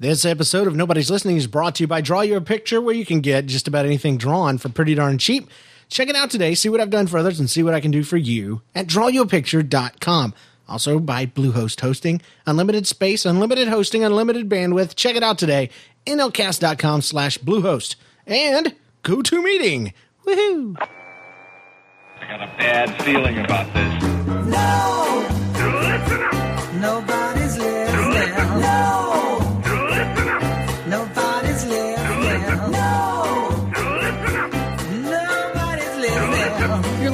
This episode of Nobody's Listening is brought to you by Draw You a Picture, where you can get just about anything drawn for pretty darn cheap. Check it out today, see what I've done for others, and see what I can do for you at drawyouapicture.com. Also by Bluehost Hosting, unlimited space, unlimited hosting, unlimited bandwidth. Check it out today, nlcast.com slash Bluehost. And GoToMeeting. Woohoo! I got a bad feeling about this. No, nobody's listening. No,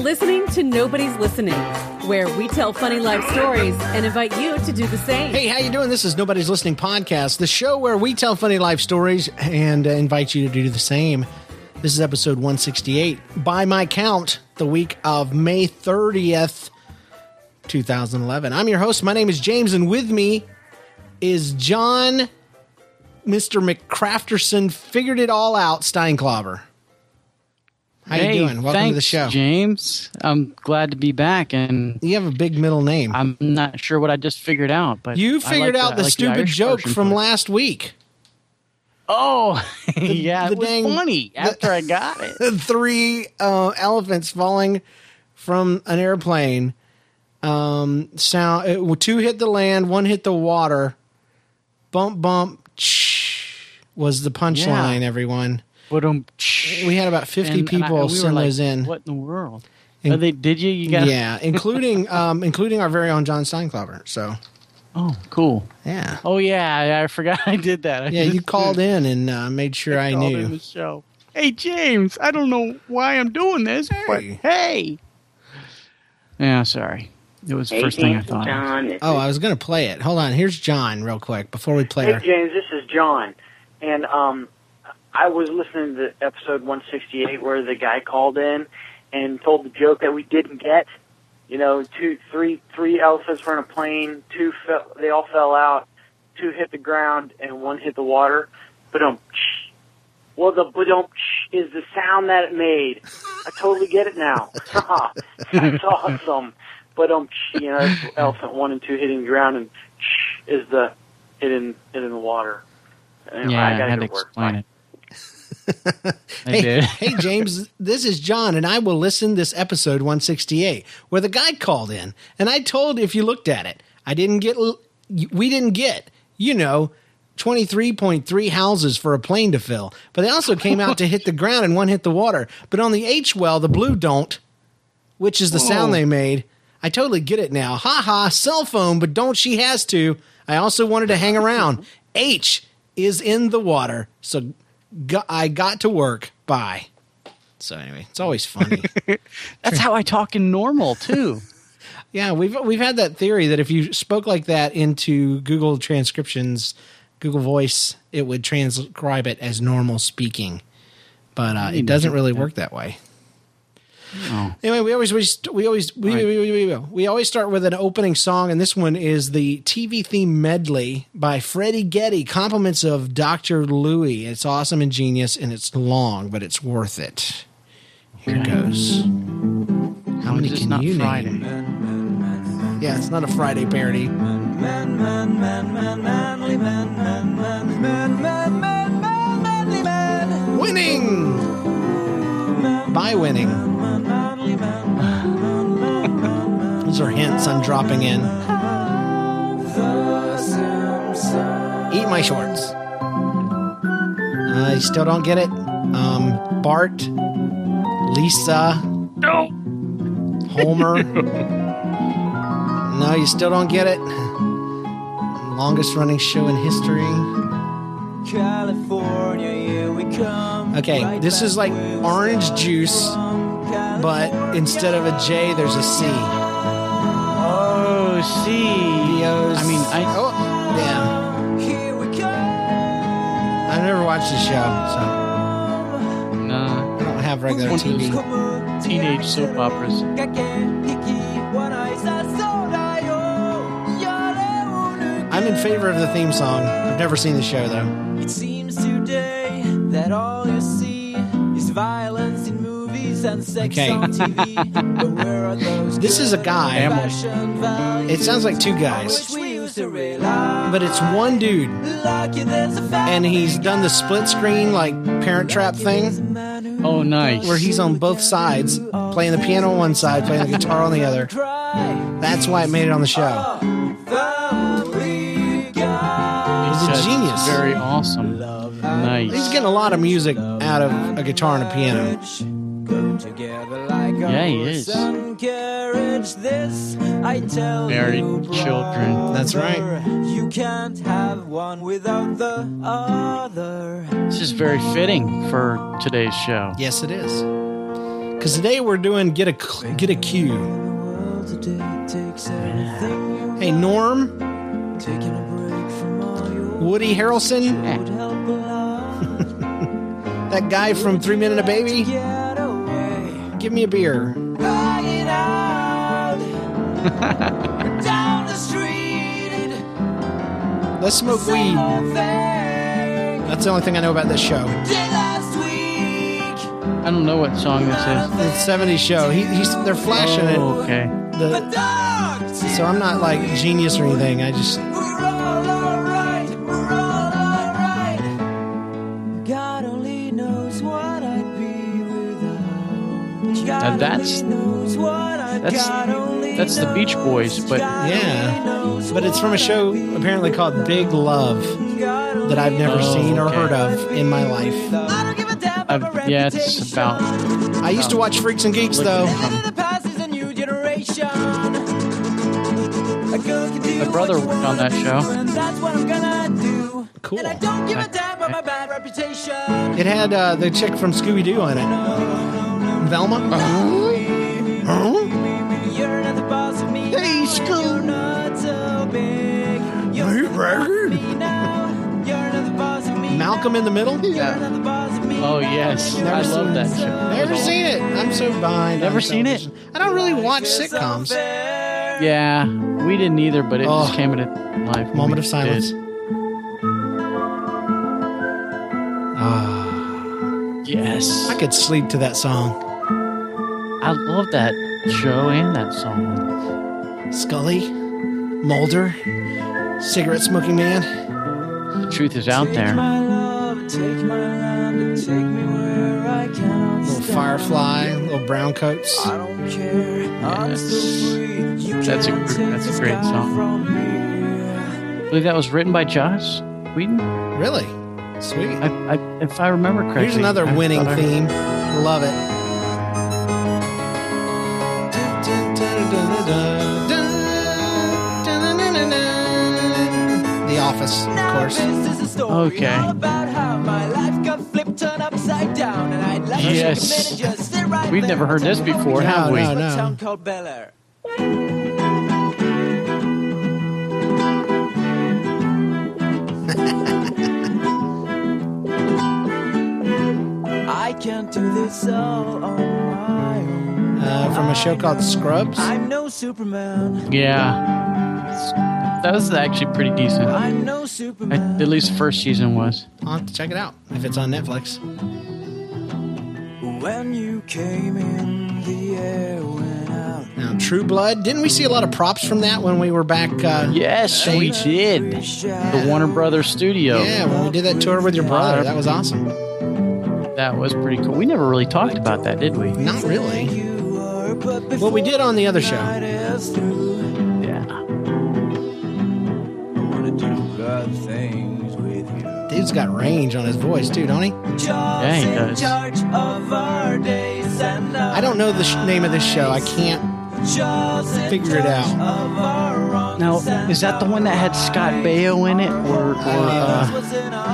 listening. To Nobody's Listening, where we tell funny life stories and invite you to do the same. Hey, how you doing? This is Nobody's Listening podcast, the show where we tell funny life stories and uh, invite you to do the same. This is episode 168. By my count, the week of May 30th, 2011. I'm your host. My name is James, and with me is John, Mr. McCrafterson, figured it all out, Steinklover. How hey, you doing? Welcome to thanks, the show. James. I'm glad to be back, and You have a big middle name. I'm not sure what I just figured out, but you figured like out I the like stupid Irish joke from last week. Oh, yeah, the it was dang- funny after I got it. three uh, elephants falling from an airplane. Um, sound it, two hit the land, one hit the water. Bump bump was the punchline. Yeah. Everyone, But um, we had about fifty people send those in. What in the world? In- Are they? Did you? You got? yeah, including um, including our very own John Steinklover. So Oh, cool. yeah, Oh yeah, I forgot I did that. I yeah, you called in and uh, made sure I, called in knew. the show. Hey James, I don't know why I'm doing this, but Hey. hey. Yeah, sorry. It was the Hey, first thing I thought. John. This Oh, is- I was gonna play it. Hold on. Here's John, real quick, before we play it. hey, our. James, this is John. And um, I was listening to episode 168 where the guy called in and told the joke that we didn't get. You know, two, three, three elephants were in a plane. Two, fell, they all fell out. Two hit the ground, and one hit the water. But um, well, the but is the sound that it made. I totally get it now. That's awesome. But um, you know, elephant one and two hitting the ground, and is the hitting hitting the water. Anyway, Yeah, I gotta had to explain it. Hey, hey, James, this is John, and I will listen this episode 168 where the guy called in, and I told if you looked at it, I didn't get, we didn't get, you know, 23.3 houses for a plane to fill, but they also came out to hit the ground and one hit the water. But on the H well, the blue don't, which is the sound they made. I totally get it now. Ha ha, cell phone, but don't she has to. I also wanted to hang around. H is in the water, so go- I got to work. Bye. So anyway, it's always funny. That's how I talk in normal too. yeah, we've we've had that theory that if you spoke like that into Google transcriptions, Google Voice, it would transcribe it as normal speaking. But uh, it doesn't really work that way. Oh. Anyway, we always we, we always we, Right. we, we, we, we, always start with an opening song, and this one is the TV theme medley by Freddie Getty. Compliments of Doctor Louie. It's awesome and genius, and it's long, but it's worth it. Here goes. How many can not you Friday. name? Yeah, it's not a Friday parody. Winning by winning. Those are hints I'm dropping in. Eat my shorts. I still don't get it. Um, Bart, Lisa, No. Homer. no, you still don't get it. Longest running show in history. California, here we come. Okay, Right this is like orange juice, from. But instead of a J, there's a C. Oh, see. Leo's. I mean, I Oh, yeah. watch the show, so Nah. I don't have regular One TV. Teenage soap operas. I'm in favor of the theme song. I've never seen the show though. And sex Okay. on TV. but where are those This is a guy. It sounds like two guys, we used to rely? but it's one dude, Lucky there's a and he's done the split screen like Parent Trap thing, Oh, nice. where he's on both sides, playing the piano on one side, playing the guitar on the other. That's why it made it on the show. Oh, he's a genius. Very awesome. Nice. He's getting a lot of music out of a guitar and a piano. Go together like a Yeah, he horse is. carriage. This I tell Married you, children. That's right. You can't have one without the other. This is very fitting for today's show. Yes, it is. Because today we're doing get a get a cue. The world today takes everything you Hey Norm. Taking a break from all your Woody Harrelson, would help a lot. that guy from Three Men and a Baby, Get away. Give me a beer. Out down the street. Let's smoke Same weed. That's the only thing I know about this show. did last week. I don't know what song this is. The '70s show. He, he's they're flashing Oh, okay. it. The, so I'm not like genius or anything. I just Now that's- only knows what I'd that's- that's the Beach Boys, but- Yeah. but it's from a show apparently called Big Love that I've never Oh, seen or okay. heard of in my life. I don't give a damn Uh, yeah, it's about. I used to watch Freaks and Geeks though. Living in the past is a new generation. A girl can do My brother worked on that show. do, And that's what I'm gonna do. Cool. And I don't give a damn about my bad reputation. It had uh, the chick from Scooby Doo on it. Velma. Huh? You're not the boss of me. Hey, now, Scoob. You're not so big. You're Hey, not the boss of Record. me now. You're not the boss of me. Malcolm in the Middle. You're not the boss of me. Oh, yes. You're I not love that show. of me. Never seen it. I'm so behind. Never on seen it? television. I don't really watch sitcoms. Yeah, we didn't either, but it Oh. just came at a life. Moment of silence. Ah, Yes. I could sleep to that song. I love that show and that song. Scully, Mulder, cigarette smoking man. The truth is out Take there. love, take my land, and take me where I cannot Little firefly, little brown coats. I don't care. Yes. still free. You That's a can't gr- take that's a great song. I believe that was written by Joss Whedon. Really? Sweet. I, I, if I remember correctly. Here's another winning thought I- theme. Love it. Down, and I'd like Yes. to take a minute, just sit right We've never heard this tell how before, we have got we? No, a no. town called Bel Air. I can't do this all on my own. Uh, from a show called Scrubs. I'm no Superman. Yeah. That was actually pretty decent. I, I'm no Superman. at least the first season was. I'll have to check it out if it's on Netflix. When you came in, the air went out. Now, True Blood. Didn't we see a lot of props from that when we were back? Uh, Yes, we did. The Warner Brothers studio. yeah, when we did that tour with your brother. That was awesome. That was pretty cool. We never really talked about that, did we? Not really. You were, but Well, we did on the other show. Do good things with you. Dude's got range on his voice too, don't he? Yeah, he in does. charge of our days and I don't know the sh- name of this show. I can't. figure it out. Now, is that the one that had Scott Baio in it, or, or uh,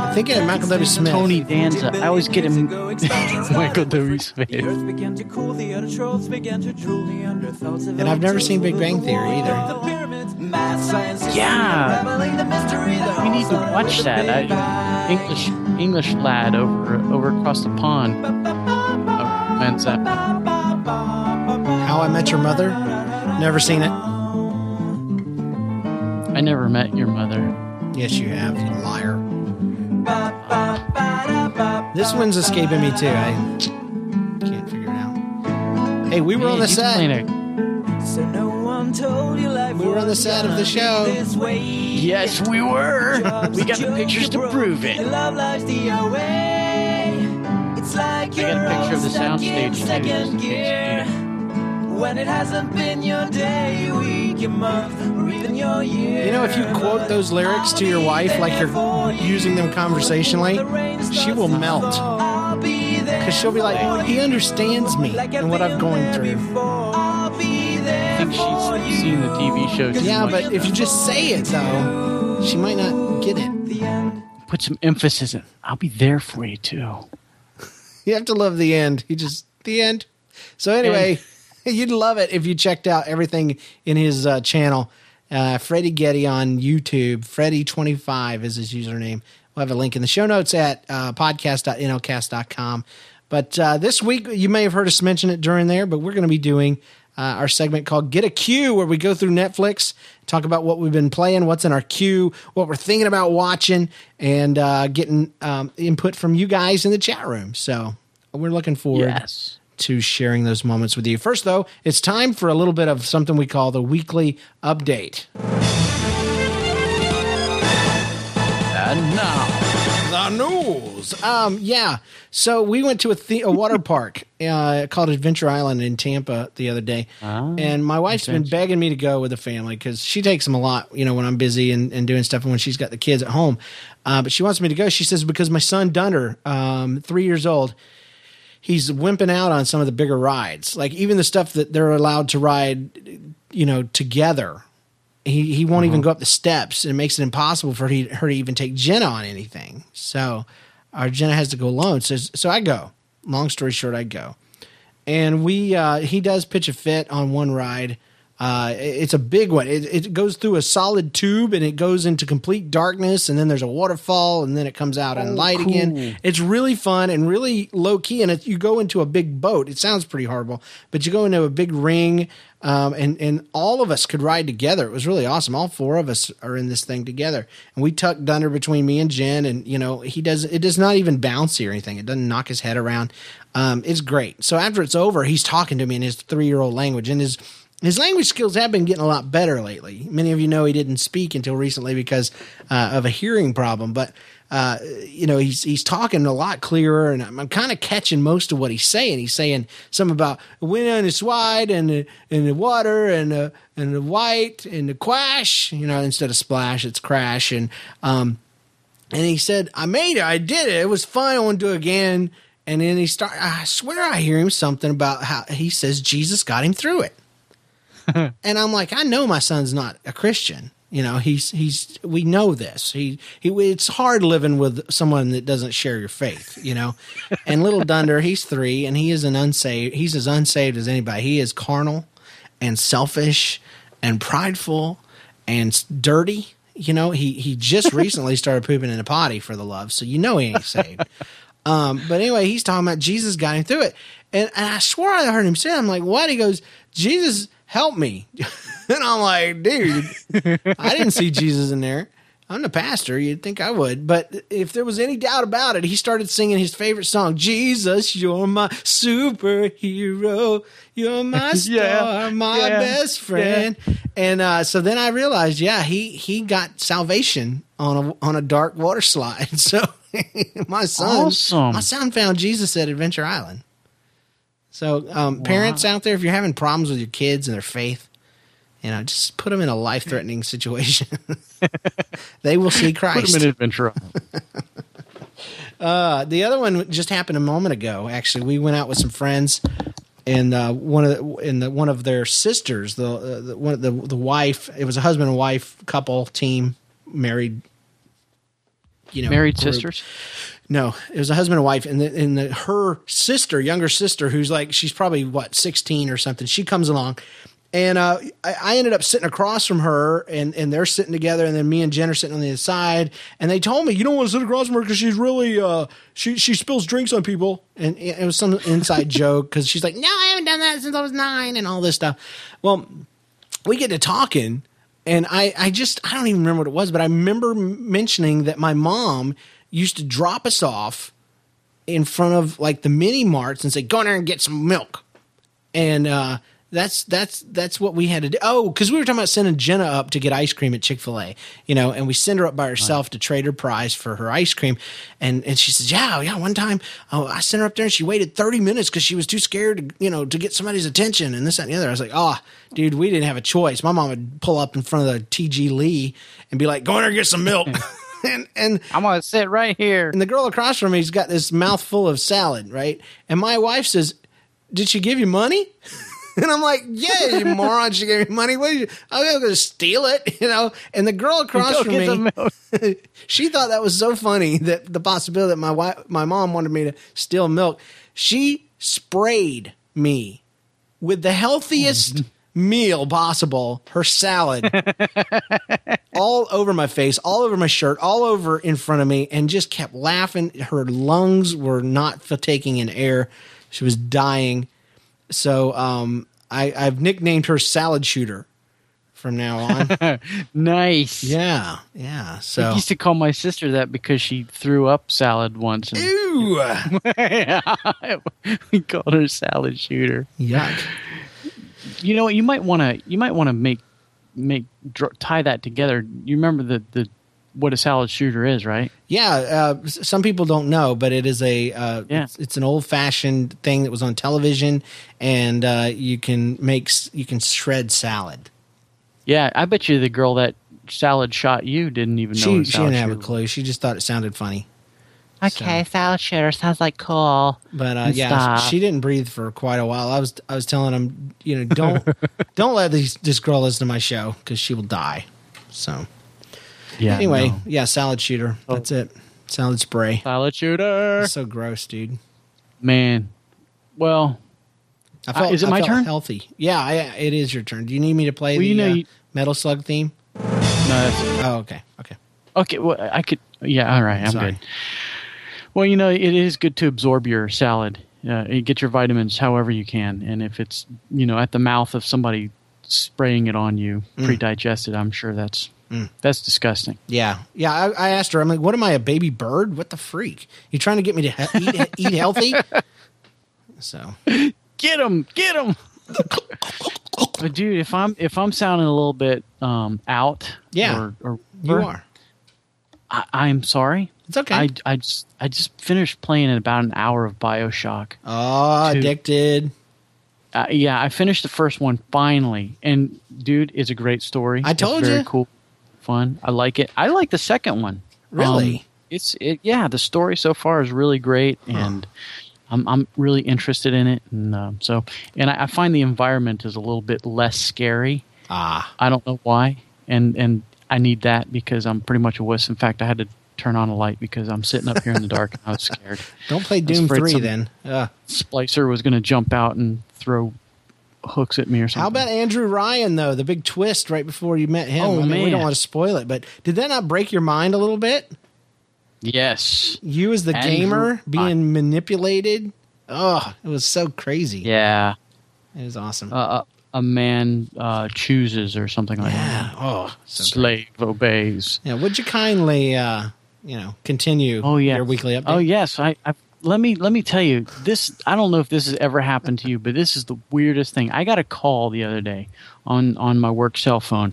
I think it had Michael W. Smith. Tony Danza? I always get him Michael W. Smith. earth began to cool, the autotrophs began to drool, the underthoughts of And I've never seen Big Bang Theory either. The pyramids, math, science, Yeah. unraveling the mystery that We need to watch that. I, English English lad over over across the pond. That. How I Met Your Mother. Never seen it. I never met your mother. Yes, you have, you liar. This one's escaping me too. I can't figure it out. Hey, we were on the Hey, you can play set. So no one told you life We were on the was set of the show. Yes, we were. We got the pictures to prove it. Love life's the away. It's like I got a picture of the all stuck in soundstage, too, When it hasn't been your day, week, your month, or even your year. You know, if you quote those lyrics to your wife like you're using them conversationally, she will melt. Because she'll be like, he understands me and what I'm going through. I think she's seen the TV show too Yeah, much. but if you just say it, though, she might not get it. put some emphasis in. I'll be there for you too. You have to love the end. You just, the end. So, anyway, you'd love it if you checked out everything in his uh, channel. Uh, Freddie Getty on YouTube. Freddie25 is his username. We'll have a link in the show notes at uh, podcast.nlcast.com. But uh, this week, you may have heard us mention it during there, but we're going to be doing uh, our segment called Get a Queue, where we go through Netflix, talk about what we've been playing, what's in our queue, what we're thinking about watching, and uh, getting um, input from you guys in the chat room. So we're looking forward Yes. To sharing those moments with you. First, though, it's time for a little bit of something we call the weekly update. And now, The news. Um, yeah. So we went to a, the- a water park uh, called Adventure Island in Tampa the other day, Ah, and my wife's been begging me to go with the family because she takes them a lot. You know, when I'm busy and, and doing stuff, and when she's got the kids at home. Uh, but she wants me to go. She says because my son Dunner, um, three years old, he's wimping out on some of the bigger rides, like even the stuff that they're allowed to ride, you know, together. He he won't even go up the steps. It makes it impossible for he, her to even take Jenna on anything. So our Jenna has to go alone. So so I go. Long story short, I go, and we uh, he does pitch a fit on one ride. Uh, it's a big one. It, it goes through a solid tube and it goes into complete darkness, and then there's a waterfall, and then it comes out in light again. It's really fun and really low key. And it, you go into a big boat. It sounds pretty horrible, but you go into a big ring, um, and and all of us could ride together. It was really awesome. All four of us are in this thing together, and we tucked Dunner between me and Jen. And you know, he does. It does not even bouncy or anything. It doesn't knock his head around. Um, it's great. So after it's over, he's talking to me in his three year old language, and his his language skills have been getting a lot better lately. Many of you know he didn't speak until recently because uh, of a hearing problem, but uh, you know he's he's talking a lot clearer, and I'm, I'm kind of catching most of what he's saying. He's saying something about wind and it's wide and the, and the water and the and the white and the quash. You know, instead of splash, it's crash, and um, and he said, "I made it. I did it. It was fun. I want to do it again." And then he start. I swear I hear him something about how he says Jesus got him through it. and I'm like, I know my son's not a Christian. You know, he's he's we know this. He he. It's hard living with someone that doesn't share your faith. You know, and little Dunder, he's three, and he is an unsaved. He's as unsaved as anybody. He is carnal, and selfish, and prideful, and dirty. You know, he he just recently started pooping in a potty for the love, so you know he ain't saved. Um, but anyway, he's talking about Jesus got him through it. And, and I swore I heard him say. I'm like, what? He goes, Jesus, help me. and I'm like, dude, I didn't see Jesus in there. I'm the pastor. You'd think I would. But if there was any doubt about it, he started singing his favorite song, Jesus, you're my superhero. You're my star, Yeah, my yeah, best friend. And uh, so then I realized, yeah, he he got salvation on a on a dark water slide. So my son, Awesome. my son found Jesus at Adventure Island. So um, parents out there, if you're having problems with your kids and their faith, you know, just put them in a life threatening situation. they will see Christ. put him in adventure. Uh, the other one just happened a moment ago. Actually, we went out with some friends, and uh, one of the, and the, one of their sisters, the, uh, the one of the the wife, it was a husband and wife couple team, married. You know, Married group. sisters. No, it was a husband and wife, and the, and the, her sister, younger sister, who's like she's probably what sixteen or something. She comes along, And uh, I, I ended up sitting across from her, and, and they're sitting together, and then me and Jen are sitting on the other side. And they told me, you don't want to sit across from her because she's really uh, she she spills drinks on people, and it it was some inside joke because she's like, no, I haven't done that since I was nine, and all this stuff. Well, we get to talking, and I I just I don't even remember what it was, but I remember mentioning that my mom used to drop us off in front of like the mini marts and say, "Go in there and get some milk," and uh, that's that's that's what we had to do. Oh, because we were talking about sending Jenna up to get ice cream at Chick Fil A, you know, and we send her up by herself to trade her prize for her ice cream, and and she says, "Yeah, yeah." One time, oh, I sent her up there and she waited thirty minutes because she was too scared, to, you know, to get somebody's attention and this that, and the other. I was like, "Oh, dude, we didn't have a choice." My mom would pull up in front of the TG Lee and be like, "Go in there and get some milk." And, and I'm gonna sit right here. and the girl across from me's got this mouthful of salad, right? And my wife says, "Did she give you money?" And I'm like, "Yeah, you moron! She gave me money. What? Did you, I'm going to steal it, you know?" And the girl across from me, she thought that was so funny that the possibility that my wife, my mom wanted me to steal milk. She sprayed me with the healthiest meal possible, her salad, all over my face, all over my shirt, all over in front of me, and just kept laughing. Her lungs were not taking in air. She was dying. So um, I, I've nicknamed her Salad Shooter from now on. Nice. yeah, yeah. I So used to call my sister that because she threw up salad once. And Ew. we called her salad shooter. Yuck. You know what? You might want to. You might want to make make dr- tie that together. You remember the the what a salad shooter is, right? Yeah, uh, some people don't know, but it is a uh, Yeah. it's, it's an old fashioned thing that was on television, and uh, you can make you can shred salad. Yeah, I bet you the girl that salad shot you didn't even know. She a she didn't have a was. clue. She just thought it sounded funny. Okay, salad shooter sounds like cool. But uh, yeah, stop. she didn't breathe for quite a while. I was I was telling him, you know, don't don't let these, this girl listen to my show because she will die. So Yeah. anyway, no. yeah, salad shooter. Oh. That's it. Salad spray. salad shooter. so gross, dude. Man, well, I felt, Uh, is it I my turn? Healthy. Yeah, I, it is your turn. Do you need me to play Well, the you know uh, you- Metal Slug theme? no, that's, Oh, okay, okay. okay. Well, I could. Yeah, all right. I'm Sorry. good. Well, you know, it is good to absorb your salad. Uh, get your vitamins however you can, and if it's you know at the mouth of somebody spraying it on you, Mm. pre-digested, I'm sure that's that's disgusting. Yeah, yeah. I, I asked her. I'm like, "What am I, a baby bird? What the freak? You trying to get me to he- eat, eat healthy?" So Get him! Get him! but dude, if I'm if I'm sounding a little bit um, out, Yeah. or, or you are. I, I'm sorry. It's okay. I, I just I just finished playing in about an hour of Bioshock. oh, Two. addicted. Uh, yeah, I finished the first one finally, and dude, it's a great story. I told you. It's very you. cool, fun. I like it. I like the second one. Really? Um, it's it. Yeah, the story so far is really great, and I'm I'm really interested in it, and um, so and I, I find the environment is a little bit less scary. Ah, I don't know why, and and I need that because I'm pretty much a wuss. In fact, I had to turn on a light because I'm sitting up here in the dark and I was scared. don't play Doom Three then. Uh, Splicer was going to jump out and throw hooks at me or something. how about Andrew Ryan though? The big twist right before you met him. Oh, I mean, we don't want to spoil it, but did that not break your mind a little bit? Yes. You as the Andrew gamer being manipulated. Oh, it was so crazy. Yeah. It was awesome. Uh, a, a man uh, chooses or something like yeah. that. Oh, so. Slave obeys. Yeah, would you kindly, uh, you know, continue Oh yeah. your weekly update? Oh yes. I, I let me let me tell you this. I don't know if this has ever happened to you, but this is the weirdest thing. I got a call the other day on on my work cell phone,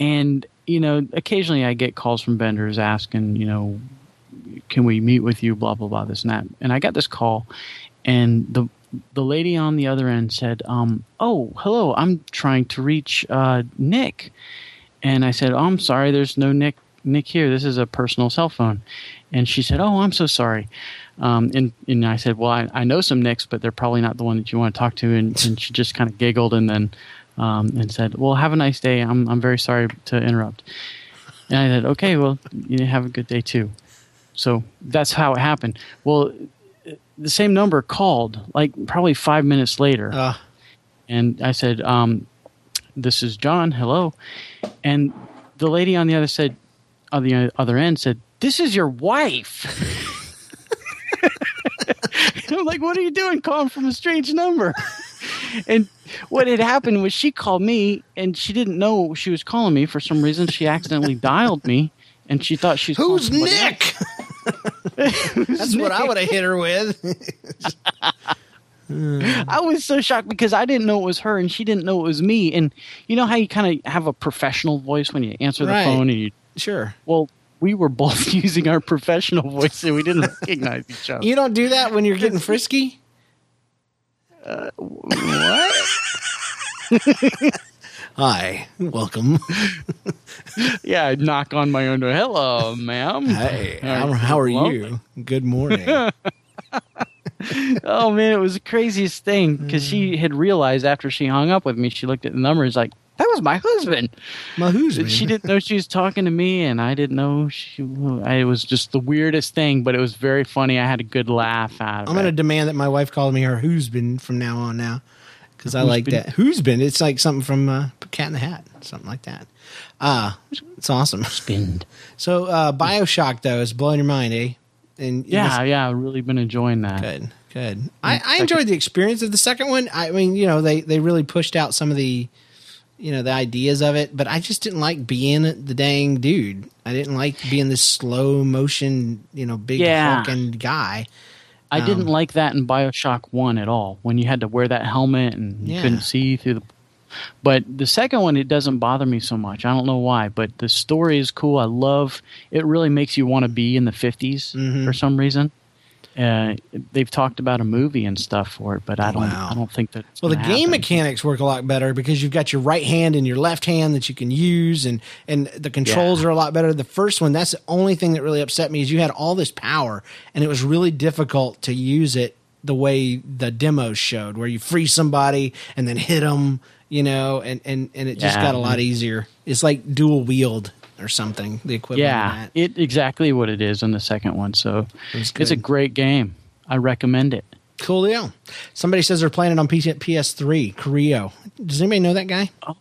and you know, occasionally I get calls from vendors asking, you know, can we meet with you? Blah blah blah. This and that. And I got this call, and the the lady on the other end said, um, "Oh, hello. I'm trying to reach uh, Nick." And I said, "Oh, I'm sorry. There's no Nick Nick here. This is a personal cell phone." And she said, "Oh, I'm so sorry." Um, and and I said, "Well, I, I know some Nicks, but they're probably not the one that you want to talk to." And, and she just kind of giggled and then um, and said, "Well, have a nice day. I'm I'm very sorry to interrupt." And I said, "Okay, well, you have a good day too." So that's how it happened. Well, the same number called like probably five minutes later Uh, and I said, um, this is John. Hello. And the lady on the other said, on the other end said, this is your wife. I'm like, what are you doing calling from a strange number? and what had happened was she called me and she didn't know she was calling me for some reason. She accidentally dialed me and she thought she's Who's Nick? That's what I would have hit her with. I was so shocked because I didn't know it was her and she didn't know it was me. And you know how you kind of have a professional voice when you answer the Right. phone and you, sure. well, we were both using our professional voice and we didn't recognize each other. You don't do that when you're getting frisky? Uh, what? Hi, welcome. Yeah, I'd knock on my own door. Hello, ma'am. Hey, how, how are you? Good morning. oh man, it was the craziest thing because she hmm. had realized after she hung up with me, she looked at the number and was like, "That was my husband." My who's? She didn't know she was talking to me, and I didn't know she. I, it was just the weirdest thing, but it was very funny. I had a good laugh out of it. I'm going to demand that my wife call me her who's from now on now because I like that. Who's been? It's like something from uh, Cat in the Hat, something like that. Ah, it's awesome. Spinned. So uh, Bioshock though is blowing your mind, eh? And Yeah, yeah, I've really been enjoying that. good, good. I, I enjoyed the experience of the second one. I mean, you know, they they really pushed out some of the, you know, the ideas of it, but I just didn't like being the dang dude. I didn't like being this slow motion, you know, big Yeah. hulking guy. I Um, didn't like that in Bioshock One at all. When you had to wear that helmet and you Yeah. couldn't see through the. But the second one, it doesn't bother me so much. I don't know why, but the story is cool. I love. It really makes you want to be in the 50s Mm-hmm. for some reason. Uh, they've talked about a movie and stuff for it, but I don't. Wow. I don't think that. Well, the game mechanics work a lot better because you've got your right hand and your left hand that you can use, and and the controls Yeah. are a lot better. The first one, that's the only thing that really upset me is you had all this power, and it was really difficult to use it the way the demos showed, where you freeze somebody and then hit them, you know, and and and it just Yeah. got a lot easier. It's like dual wield or something, the equivalent Yeah, of that. it exactly what it is in the second one. So it's a great game. I recommend it. Cool deal. Somebody says they're playing it on PC PS3. Creo. Does anybody know that guy? Oh.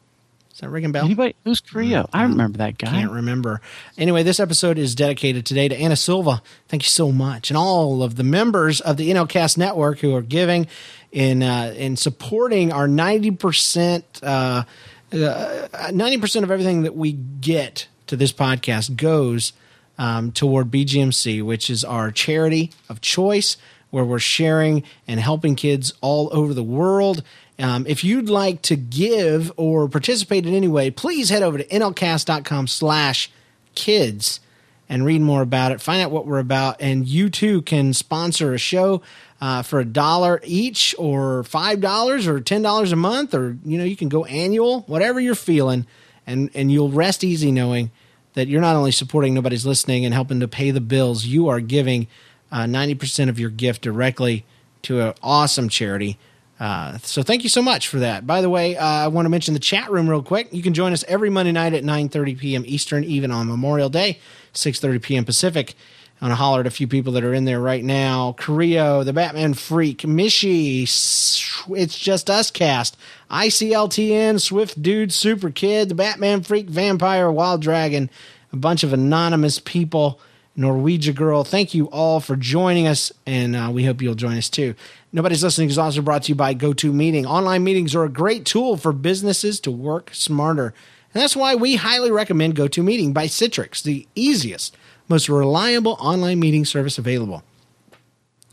Is that ringing bell? Anybody who's Creo? I remember that guy. Can't remember. Anyway, this episode is dedicated today to Anna Silva. Thank you so much, and all of the members of the NLCast network who are giving in uh, in supporting our ninety percent uh, ninety percent of everything that we get to this podcast goes um, toward BGMC, which is our charity of choice, where we're sharing and helping kids all over the world. Um, if you'd like to give or participate in any way, please head over to nlcast.com slash kids and read more about it. Find out what we're about. And you too can sponsor a show uh, for a dollar each or $5 or $10 a month, or, you know, you can go annual, whatever you're feeling. And, and you'll rest easy knowing that you're not only supporting nobody's listening and helping to pay the bills, you are giving uh, 90% of your gift directly to an awesome charity. Uh, so thank you so much for that. By the way, uh, I want to mention the chat room real quick. You can join us every Monday night at 9:30 p.m. Eastern, even on Memorial Day, 6:30 p.m. Pacific. I want to holler at a few people that are in there right now. Creo, the Batman Freak, Mishi, S- It's Just Us Cast, ICLTN, Swift Dude, Super Kid, the Batman Freak, Vampire, Wild Dragon, a bunch of anonymous people. Norwegia Girl. Thank you all for joining us, and uh, we hope you'll join us too. Nobody's Listening is also brought to you by GoToMeeting. Online meetings are a great tool for businesses to work smarter. And that's why we highly recommend GoToMeeting by Citrix, the easiest, most reliable online meeting service available.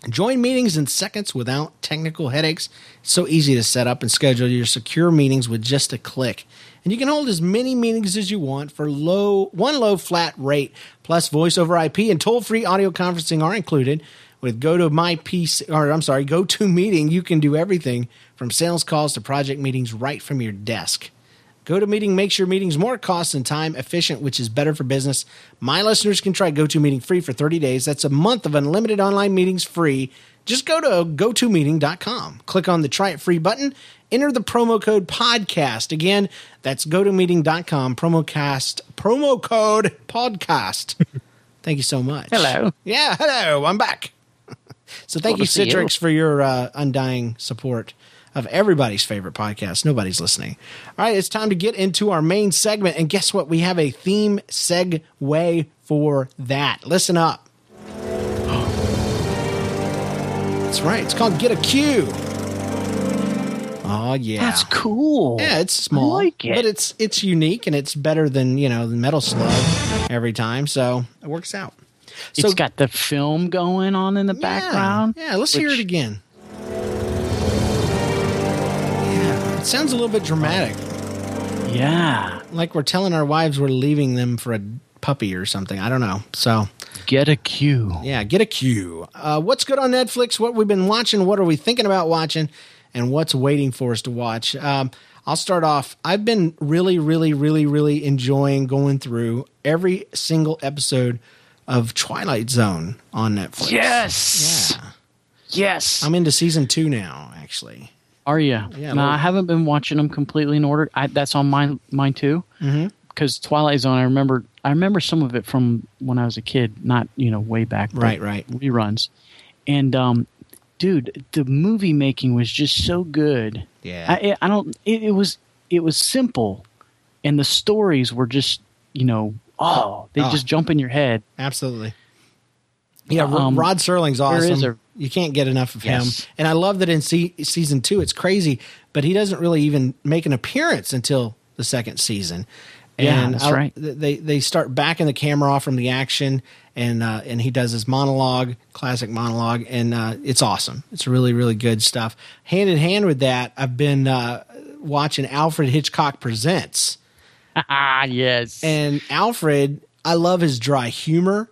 Join meetings in seconds without technical headaches. It's so easy to set up and schedule your secure meetings with just a click. And you can hold as many meetings as you want for low one low flat rate. Plus voice over IP and toll-free audio conferencing are included. With go to my PC or I'm sorry, go to meeting, you can do everything from sales calls to project meetings right from your desk. GoToMeeting makes your meetings more cost and time efficient, which is better for business. My listeners can try GoToMeeting free for 30 days. That's a month of unlimited online meetings free. Just go to gotomeeting.com. Click on the try it free button. Enter the promo code podcast. Again, that's gotomeeting.com. Promo cast, promo code podcast. Thank you so much. Hello. Yeah, hello. I'm back. so thank you, see you. Citrix, for your uh, undying support. Of everybody's favorite podcast. Nobody's listening. All right, it's time to get into our main segment. And guess what? We have a theme segue for that. Listen up. That's right. It's called Get a Cue. Oh yeah, That's cool. yeah, it's small, I like it. but it's it's unique and it's better than you know the Metal Slug every time, so it works out. So it's got the film going on in the yeah, background. Yeah, let's hear it again. It sounds a little bit dramatic, Yeah. like we're telling our wives we're leaving them for a puppy or something. I don't know. So Get a cue. yeah, get a cue. Uh, what's good on Netflix? What we've been watching? What are we thinking about watching? And what's waiting for us to watch? Um, I'll start off. I've been really, really, really, really enjoying going through every single episode of Twilight Zone on Netflix. Yes. Yeah. Yes. I'm into season two now, actually. Are you? Yeah, no, I haven't been watching them completely in order. I, that's on mine, mine too. Mm-hmm. Because Twilight Zone, I remember, I remember some of it from when I was a kid, not you know way back. Right, right. Reruns, and um, dude, the movie making was just so good. Yeah. I, I don't. It, it was it was simple, and the stories were just you know oh they Oh. just jump in your head. Absolutely. Yeah, Um, Rod Serling's awesome. you can't get enough of Yes. him. And I love that in se- season two, it's crazy, but he doesn't really even make an appearance until the second season. Yeah, And that's I- right. They they start backing the camera off from the action, and uh, and he does his monologue, classic monologue, and uh, it's awesome. It's really really good stuff. Hand in hand with that, I've been uh, watching Alfred Hitchcock Presents. Ah yes, And Alfred, I love his dry humor.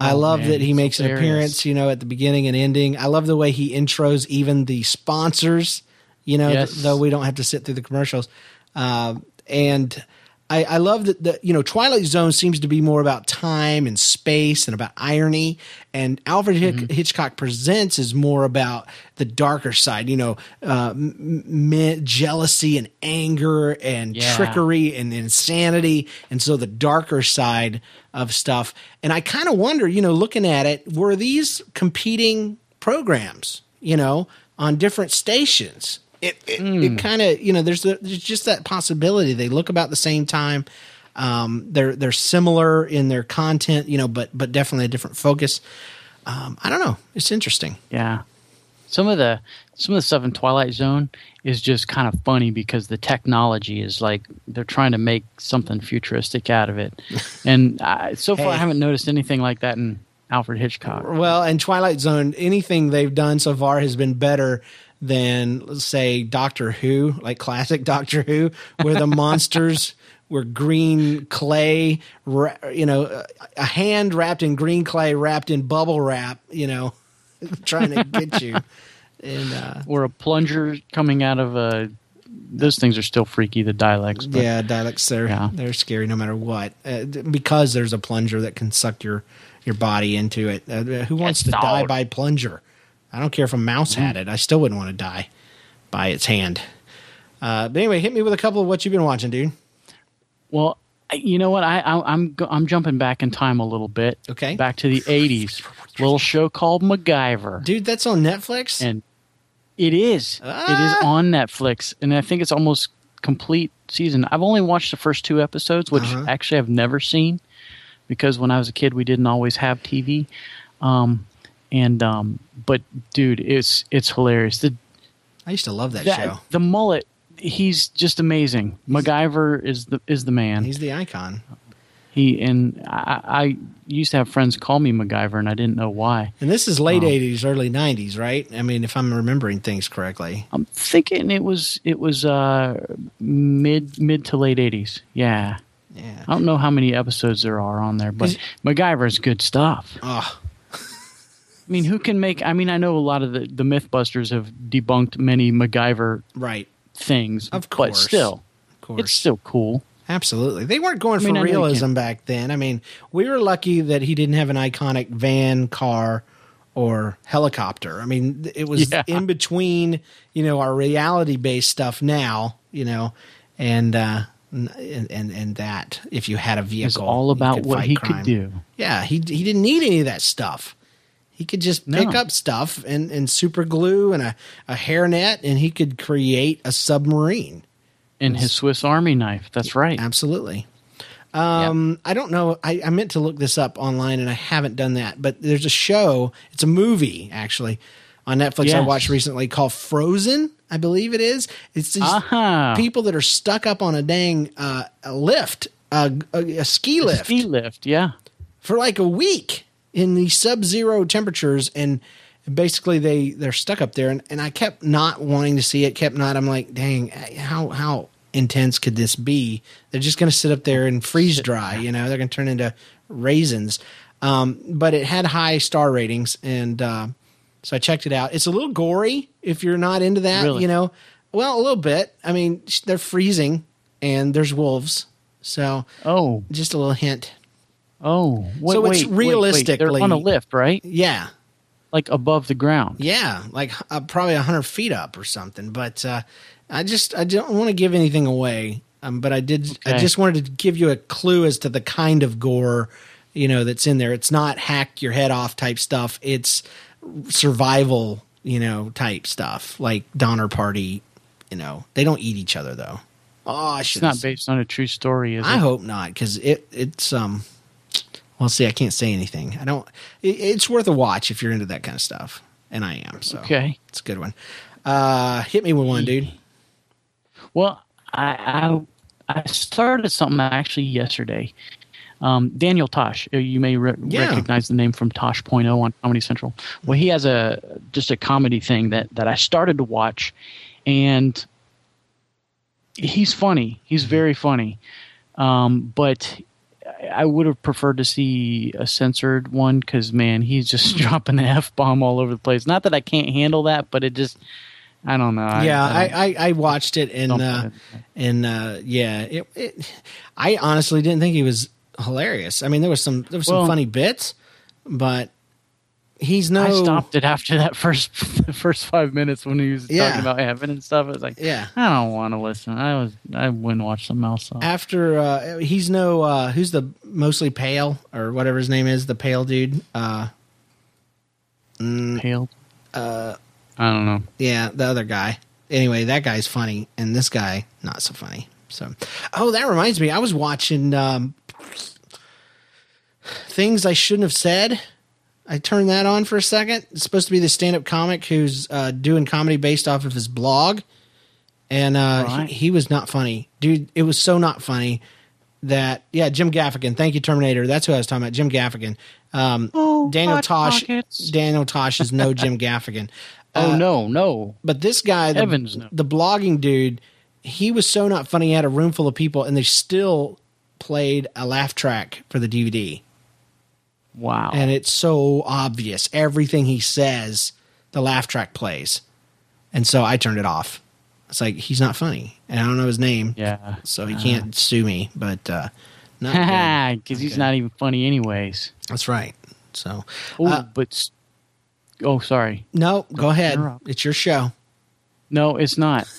I Oh, love man, that he makes an appearance, you know, at the beginning and ending. I love the way he intros even the sponsors, you know, Yes. th- though we don't have to sit through the commercials. Um, and I, I love that the you know Twilight Zone seems to be more about time and space and about irony, and Alfred Mm-hmm. Hitchcock Presents is more about the darker side, you know, uh, m- m- jealousy and anger and Yeah. trickery and insanity, and so the darker side of stuff. And I kind of wonder, you know, looking at it, were these competing programs, you know, on different stations? It it, it kind of you know there's the, there's just that possibility they look about the same time. Um, they're they're similar in their content, you know, but but definitely a different focus. Um, I don't know. It's interesting. Yeah. Some of the some of the stuff in Twilight Zone is just kind of funny because the technology is like they're trying to make something futuristic out of it, and I, so far I haven't noticed anything like that in Alfred Hitchcock. Well, and Twilight Zone, anything they've done so far has been better than, let's say, Doctor Who, like classic Doctor Who, where the monsters were green clay, you know, a- a hand wrapped in green clay, wrapped in bubble wrap, you know, trying to get you. And uh, Or a plunger coming out of a. Those things are still freaky. The Daleks. But yeah, Daleks they're Yeah. they're scary no matter what uh, because there's a plunger that can suck your your body into it. Uh, who wants to Yes, die dog. by plunger? I don't care if a mouse had it. I still wouldn't want to die by its hand. Uh, but anyway, hit me with a couple of what you've been watching, dude. Well, you know what? I, I I'm I'm jumping back in time a little bit. Okay. Back to the '80s. Little show called MacGyver. Dude, that's on Netflix. and it is it is Ah. on netflix and i think it's almost complete season i've only watched the first two episodes which Uh-huh. actually i've never seen because when i was a kid we didn't always have tv um and um but dude it's it's hilarious the I used to love that, that, show. the mullet he's just amazing macgyver is the is the man He's the icon. he and I, I used to have friends call me macgyver and i didn't know why And this is late 80s, early 90s, right? I mean, if I'm remembering things correctly. I'm thinking it was it was uh mid mid to late eighties. Yeah. Yeah. I don't know how many episodes there are on there, but Is- MacGyver's good stuff. Oh, I mean, who can make? I mean, I know a lot of the the MythBusters have debunked many MacGyver right. things, Of course. but still, Of course. it's still cool. Absolutely. They weren't going I mean, for I realism back then. I mean, we were lucky that he didn't have an iconic van, car, or helicopter. I mean, it was Yeah. in between, you know, our reality based stuff now, you know, and, uh, and, and, and that if you had a vehicle, It's all about what he crime. could do. Yeah. He, he didn't need any of that stuff. He could just No. pick up stuff and, and super glue and a, a hairnet, and he could create a submarine. And his Swiss Army knife. That's right. Absolutely. Um, I don't know. I, I meant to look this up online, and I haven't done that. But there's a show. It's a movie actually on Netflix. I watched recently called Frozen. I believe it is. It's these Aha. people that are stuck up on a dang uh, a lift, a, a, a ski lift, Ski lift. Yeah. for like a week in the sub-zero temperatures and basically they they're stuck up there and, and i kept not wanting to see it kept not i'm like dang how how intense could this be? They're just going to sit up there and freeze dry you know they're going to turn into raisins. Um, but it had high star ratings and uh, so i checked it out. It's a little gory if you're not into that Really? you know. Well a little bit. I mean they're freezing and there's wolves so Oh. just a little hint Oh. Wait, So it's wait, wait, wait. realistically- They're on a lift, right? yeah Like above the ground. Yeah, like uh, probably hundred feet up or something. But uh, I just I don't want to give anything away. Um, but I did. I just wanted to give you a clue as to the kind of gore you know that's in there. It's not hack your head off type stuff. It's survival you know type stuff like Donner Party. You know they don't eat each other though. Oh, I It's not based on a true story, is I it? hope not, because it it's um. Well, see, I can't say anything. I don't. It, it's worth a watch if you're into that kind of stuff, and I am. So Okay. it's a good one. Uh, hit me with one, dude. Well, I I, I started something actually yesterday. Um, Daniel Tosh, uh, you may re- Yeah. recognize the name from Tosh.0 on Comedy Central. Well, he has a just a comedy thing that that I started to watch, and he's funny. He's very funny, um, but I- would have preferred to see a censored one because man, he's just dropping the f bomb all over the place. Not that I can't handle that, but it just I don't know. yeah, I, I, I, I watched it and uh, and uh, yeah, it, it. I honestly didn't think he was hilarious. I mean, there was some there was some Well- funny bits, but he's no. I stopped it after that first first five minutes when he was Yeah. talking about heaven and stuff. I was like, Yeah. I don't want to listen. I was I wouldn't watch something else. After uh, he's no uh, who's the mostly pale or whatever his name is, the pale dude. Uh, Pale. Uh, I don't know. Yeah, the other guy. Anyway, that guy's funny, and this guy not so funny. So, oh, that reminds me, I was watching um, things I shouldn't have said. I turned that on for a second. It's supposed to be the stand-up comic who's uh, doing comedy based off of his blog, and uh, Right. he, he was not funny, dude. It was so not funny that yeah, Jim Gaffigan. Thank you, Terminator. That's who I was talking about. Jim Gaffigan. Um, Oh, Daniel Tosh. Pockets. Daniel Tosh is no Jim Gaffigan. Oh no, no. But this guy, the, Heavens, no. the blogging dude, he was so not funny. He had a room full of people, and they still played a laugh track for the DVD. Wow. And it's so obvious. Everything he says, the laugh track plays. And so I turned it off. It's like, he's not funny. And I don't know his name. yeah. So he can't sue me, but uh, not. Because he's not even funny, anyways. That's right. So, Oh, Uh, but oh, sorry. no, go ahead. interrupt. It's your show. No, it's not.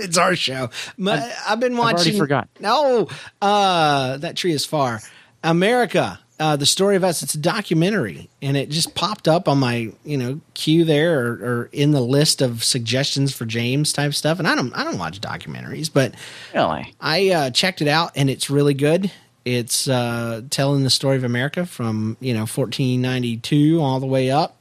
It's our show. My, I've, been watching. already forgot. No, uh, that tree is far. America, uh, the story of us. It's a documentary, and it just popped up on my you know queue there, or, or in the list of suggestions for James type stuff. And I don't, I don't watch documentaries, but Really? I uh, checked it out, and it's really good. It's uh, telling the story of America from you know 1492 all the way up,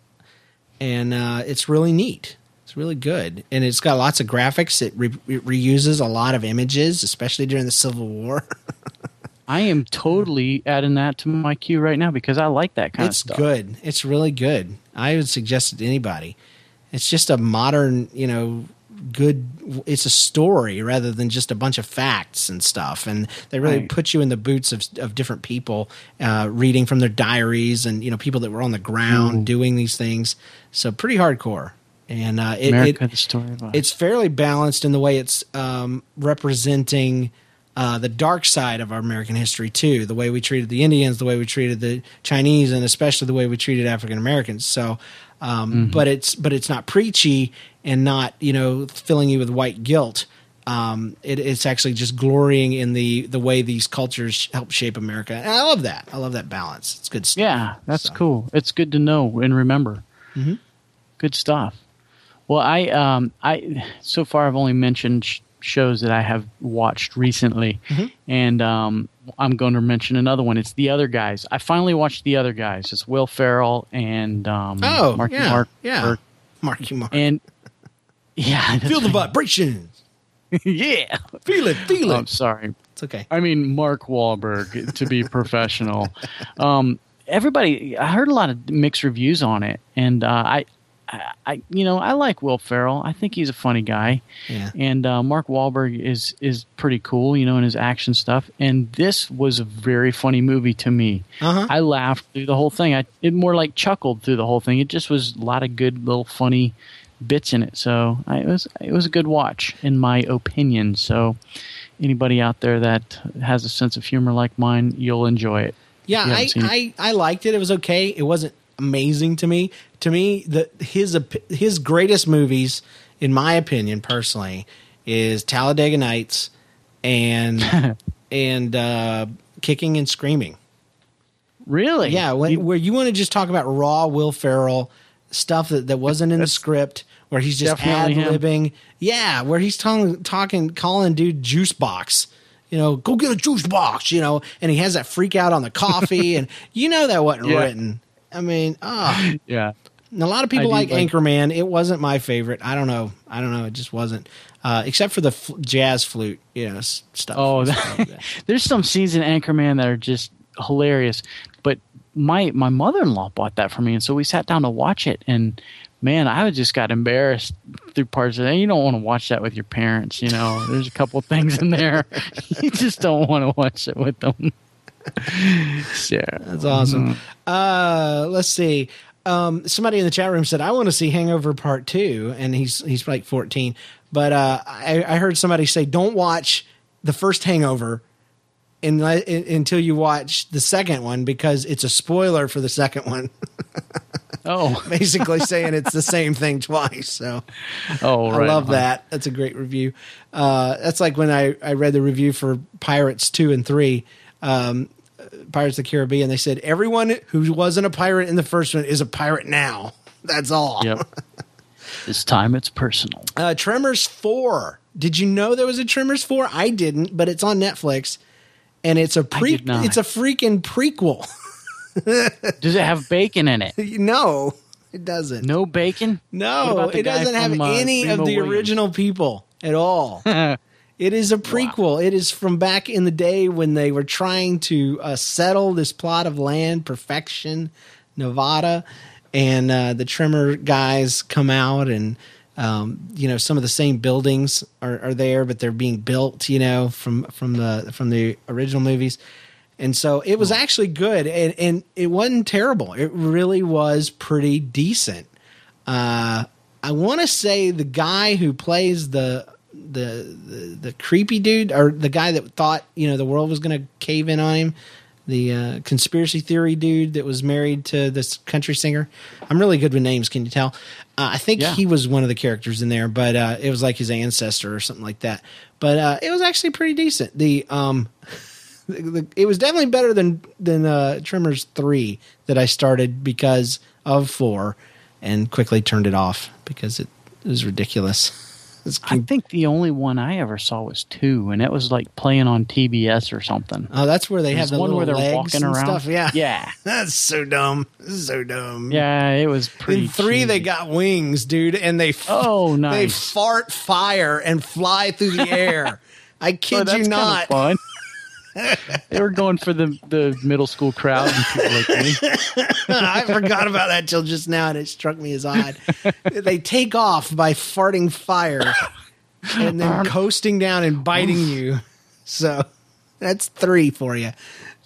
and uh, it's really neat. It's really good, and it's got lots of graphics. It, re- it reuses a lot of images, especially during the Civil War. I am totally adding that to my queue right now because I like that kind it's of stuff. It's good. It's really good. I would suggest it to anybody. It's just a modern, you know, good. It's a story rather than just a bunch of facts and stuff. And they really Right. put you in the boots of of different people, uh, reading from their diaries and you know people that were on the ground doing these things. So pretty hardcore. And uh, it, America, it it's fairly balanced in the way it's um, representing uh, the dark side of our American history too. The way we treated the Indians, the way we treated the Chinese, and especially the way we treated African Americans. So, um, but it's but it's not preachy and not you know filling you with white guilt. um, it, it's actually just glorying in the the way these cultures help shape America. And I love that. I love that balance. It's good stuff. Yeah, that's So. cool. It's good to know and remember. Mm-hmm. Good stuff. Well, I um I so far I've only mentioned shows that I have watched recently, Mm-hmm. and um I'm going to mention another one. It's The Other Guys. I finally watched The Other Guys. It's Will Ferrell and um Oh, Marky yeah, Mark. yeah. Marky Mark. and yeah, feel the vibrations. yeah. Feel it. Feel it. I'm sorry. It's okay. I mean, Mark Wahlberg to be professional. Um, everybody, I heard a lot of mixed reviews on it, and uh, I, I, I, you know, I like Will Ferrell. I think he's a funny guy, Yeah. and uh, Mark Wahlberg is is pretty cool, you know, in his action stuff. And this was a very funny movie to me. Uh-huh. I laughed through the whole thing. I it more like chuckled through the whole thing. It just was a lot of good little funny bits in it. So I, it was it was a good watch in my opinion. So anybody out there that has a sense of humor like mine, you'll enjoy it. Yeah, I, haven't seen it. I I liked it. It was okay. It wasn't amazing to me. To me, the his his greatest movies, in my opinion, personally, is Talladega Nights and and uh, Kicking and Screaming. Really? Yeah, when, You- where you want to just talk about raw Will Ferrell stuff that, that wasn't in the script, where he's just ad libbing. Yeah, where he's talking, talking, calling dude juice box. You know, go get a juice box. You know, and he has that freak out on the coffee, and you know that wasn't Yeah. written. I mean, ah, yeah. and a lot of people like, like- Anchorman. It wasn't my favorite. I don't know. I don't know. It just wasn't. Uh, except for the f- jazz flute, you know, s- stuff. Oh, Stuff like that. there's some scenes in Anchorman that are just hilarious. But my my mother in law bought that for me, and so we sat down to watch it. And man, I just got embarrassed through parts of it. You don't want to watch that with your parents. You know, there's a couple things in there you just don't want to watch it with them. so, That's awesome. Uh, let's see. Um, somebody in the chat room said, "I want to see Hangover Part 2. and he's he's like fourteen. But uh, I, I heard somebody say, "Don't watch the first Hangover in, in, until you watch the second one because it's a spoiler for the second one." oh, Basically, saying it's the same thing twice. So oh, I love on. that. That's a great review. Uh, that's like when I, I read the review for Pirates 2 and 3, um, Pirates of the Caribbean. They said, everyone who wasn't a pirate in the first one is a pirate now. That's all. Yep. this time it's personal. Uh, Tremors 4. Did you know there was a Tremors 4? I didn't, but it's on Netflix. And it's a pre it's a freaking prequel. Does it have bacon in it? no, it doesn't. No bacon? No, it doesn't have from, uh, any of the Williams? original people at all. It is a prequel. It is from back in the day when they were trying to uh, settle this plot of land, Perfection, Nevada, and uh, the Tremor guys come out and. Um, you know, some of the same buildings are, are there, but they're being built. You know, from from the from the original movies, and so it was actually good, and and it wasn't terrible. It really was pretty decent. Uh, I want to say the guy who plays the, the the the creepy dude, or the guy that thought you know the world was going to cave in on him, the uh, conspiracy theory dude that was married to this country singer. I'm really good with names. Can you tell? Uh, I think Yeah. he was one of the characters in there, but uh, it was like his ancestor or something like that. But uh, it was actually pretty decent. The um, the, the, it was definitely better than than uh, Tremors three that I started because of four, and quickly turned it off because it, it was ridiculous. I think the only one I ever saw was two, and it was like playing on TBS or something. oh, that's where they have the one little where they're legs walking and around. stuff. Yeah, Yeah. that's so dumb. So dumb. Yeah, it was pretty. In three, they got wings, dude, and they f- Oh, they fart fire and fly through the air. I Oh, kid that's you not. Fun. they were going for the the middle school crowd and people like me. I forgot about that till just now, and it struck me as odd. they take off by farting fire and then coasting down and biting you. So that's three for you.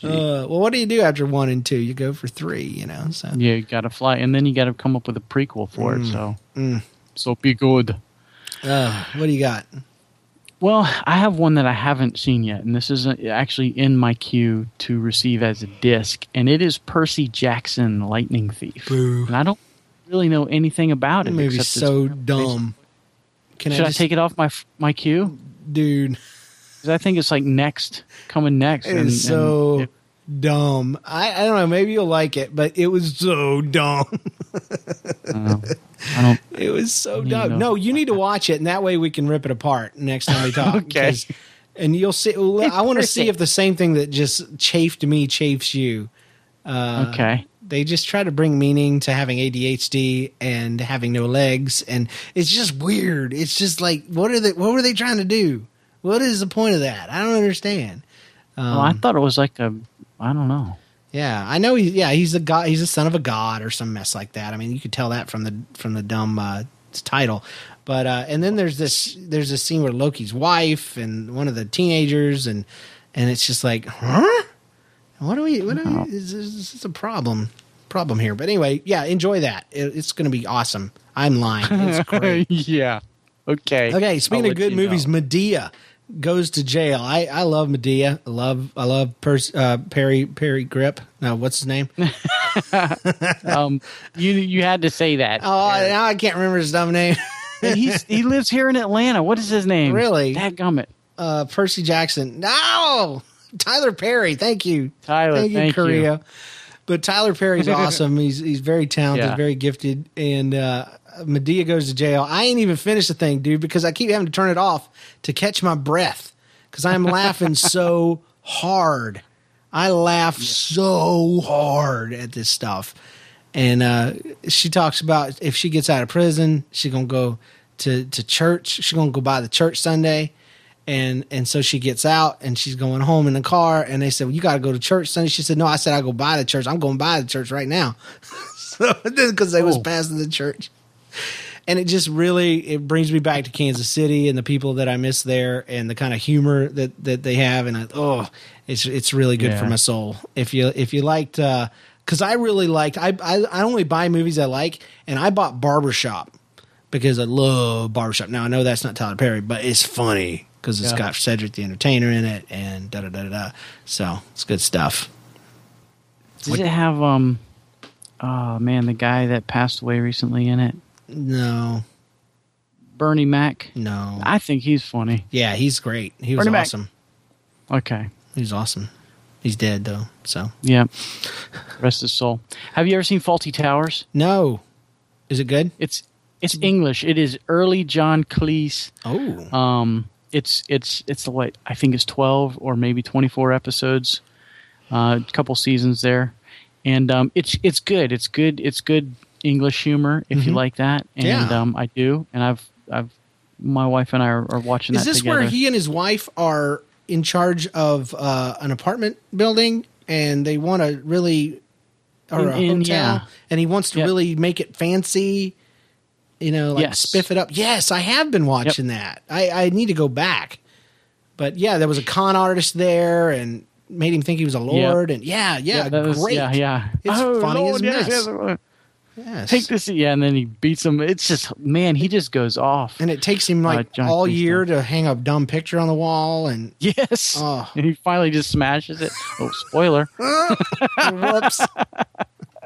Uh, well, what do you do after one and two? You go for three, you know. So Yeah, you got to fly, and then you got to come up with a prequel for Mm. it. So, so be good. uh, what do you got? Well, I have one that I haven't seen yet, and this is uh, actually in my queue to receive as a disc, and it is Percy Jackson, Lightning Thief. Boo. And I don't really know anything about it. movie's so dumb. Can Should I, just- take it off my my queue? dude. 'Cause I think it's like next, coming next. It is so dumb. I, I don't know. Maybe you'll like it, but it was so dumb. I don't. It was so dumb. No, you need to watch it, and that way we can rip it apart next time we talk. Okay. And you'll see. I want to see if the same thing that just chafed me chafes you. Uh, okay. They just try to bring meaning to having ADHD and having no legs, and it's just weird. It's just like, what are they? What were they trying to do? What is the point of that? I don't understand. well, I um, thought it was like a. I don't know. Yeah, I know. He, yeah, he's a god. He's a son of a god or some mess like that. I mean, you could tell that from the from the dumb uh, title. But uh, and then there's this there's this scene where Loki's wife and one of the teenagers and and it's just like, huh? What do we? What do we? Is, is this a problem? Problem here. But anyway, yeah, enjoy that. It, it's going to be awesome. I'm lying. It's great. yeah. Okay. Okay, speaking I'll of good movies, know. Madea goes to jail. I, I love Madea. I love I love Pers- uh, Perry Perry Grip. No, what's his name? um, you you had to say that. Oh, now I can't remember his dumb name. He's he lives here in Atlanta. What is his name? Really? Dadgummit. Uh, Percy Jackson. No, Tyler Perry. Thank you, Tyler, Thank you, thank you. Korea. But Tyler Perry's awesome. He's he's very talented, Yeah. very gifted, and uh, Madea goes to jail. I ain't even finished the thing, dude, because I keep having to turn it off to catch my breath because I'm laughing so hard. I laugh so hard at this stuff. And uh, she talks about if she gets out of prison, she's gonna go to, to church. She's gonna go by the church Sunday, and and so she gets out and she's going home in the car. And they said, "Well, you got to go to church Sunday." She said, "No, I said I go by the church. I'm going by the church right now." so because they was Oh. passing the church, and it just really it brings me back to Kansas City and the people that I miss there and the kind of humor that that they have. And I, oh, it's it's really good for my soul. If you if you liked. uh because I really liked, I, I I only buy movies I like, and I bought Barbershop because I love Barbershop. Now I know that's not Tyler Perry, but it's funny because it's Yeah. got Cedric the Entertainer in it, and da da da da. da. So it's good stuff. Does it have um? Oh man, the guy that passed away recently in it, No, Bernie Mac. no, I think he's funny. yeah, he's great. He was Bernie Mac. awesome. Okay. He's awesome. He's dead though. So Yeah. Rest his soul. Have you ever seen Fawlty Towers? no, is it good? It's it's English. It is early John Cleese. Oh, Um, it's it's it's the what I think it's twelve or maybe twenty four episodes, uh, a couple seasons there, and um, it's it's good. It's good. It's good English humor if you like that, and Mm-hmm. Yeah. um, I do. And I've I've my wife and I are, are watching is this together. where he and his wife are in charge of uh, an apartment building, and they want to really or a In- in- hotel, yeah. and he wants to Yep. really make it fancy. You know, like Yes. spiff it up. Yes, I have been watching that. I, I need to go back. But yeah, there was a con artist there and made him think he was a lord. And yeah, yeah, was- great. yeah, yeah. It's Oh, funny Lord, as yes, mess. yes, Yes. Take this, yeah, and then he beats him. It's just man, he just goes off. And it takes him like Uh, all year to hang a dumb picture on the wall. And yes, Oh. and he finally just smashes it. Oh, spoiler! whoops.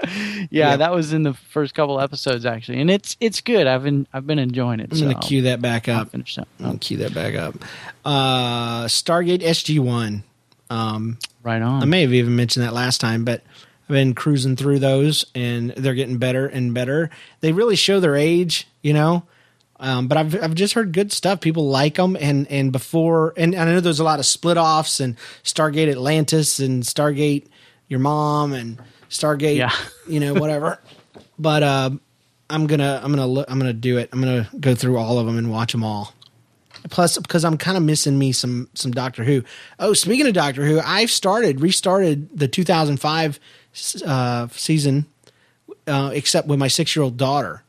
Yeah, Yeah. that was in the first couple episodes actually, and it's it's good. I've been I've been enjoying it. I'm so to cue that back I'll up. finish that. I'll cue that back up. Uh, Stargate SG One. Um, Right on. I may have even mentioned that last time, but I've been cruising through those, and they're getting better and better. They really show their age, you know. Um, but I've I've just heard good stuff. People like them, and and before, and, and I know there's a lot of split offs and Stargate Atlantis and Stargate Your Mom and Stargate, Yeah. you know, whatever. but uh, I'm gonna I'm gonna look, I'm gonna do it. I'm gonna go through all of them and watch them all. Plus, because I'm kind of missing me some some Doctor Who. Oh, speaking of Doctor Who, I've started restarted the 2005 uh, season, uh, except with my six year old daughter.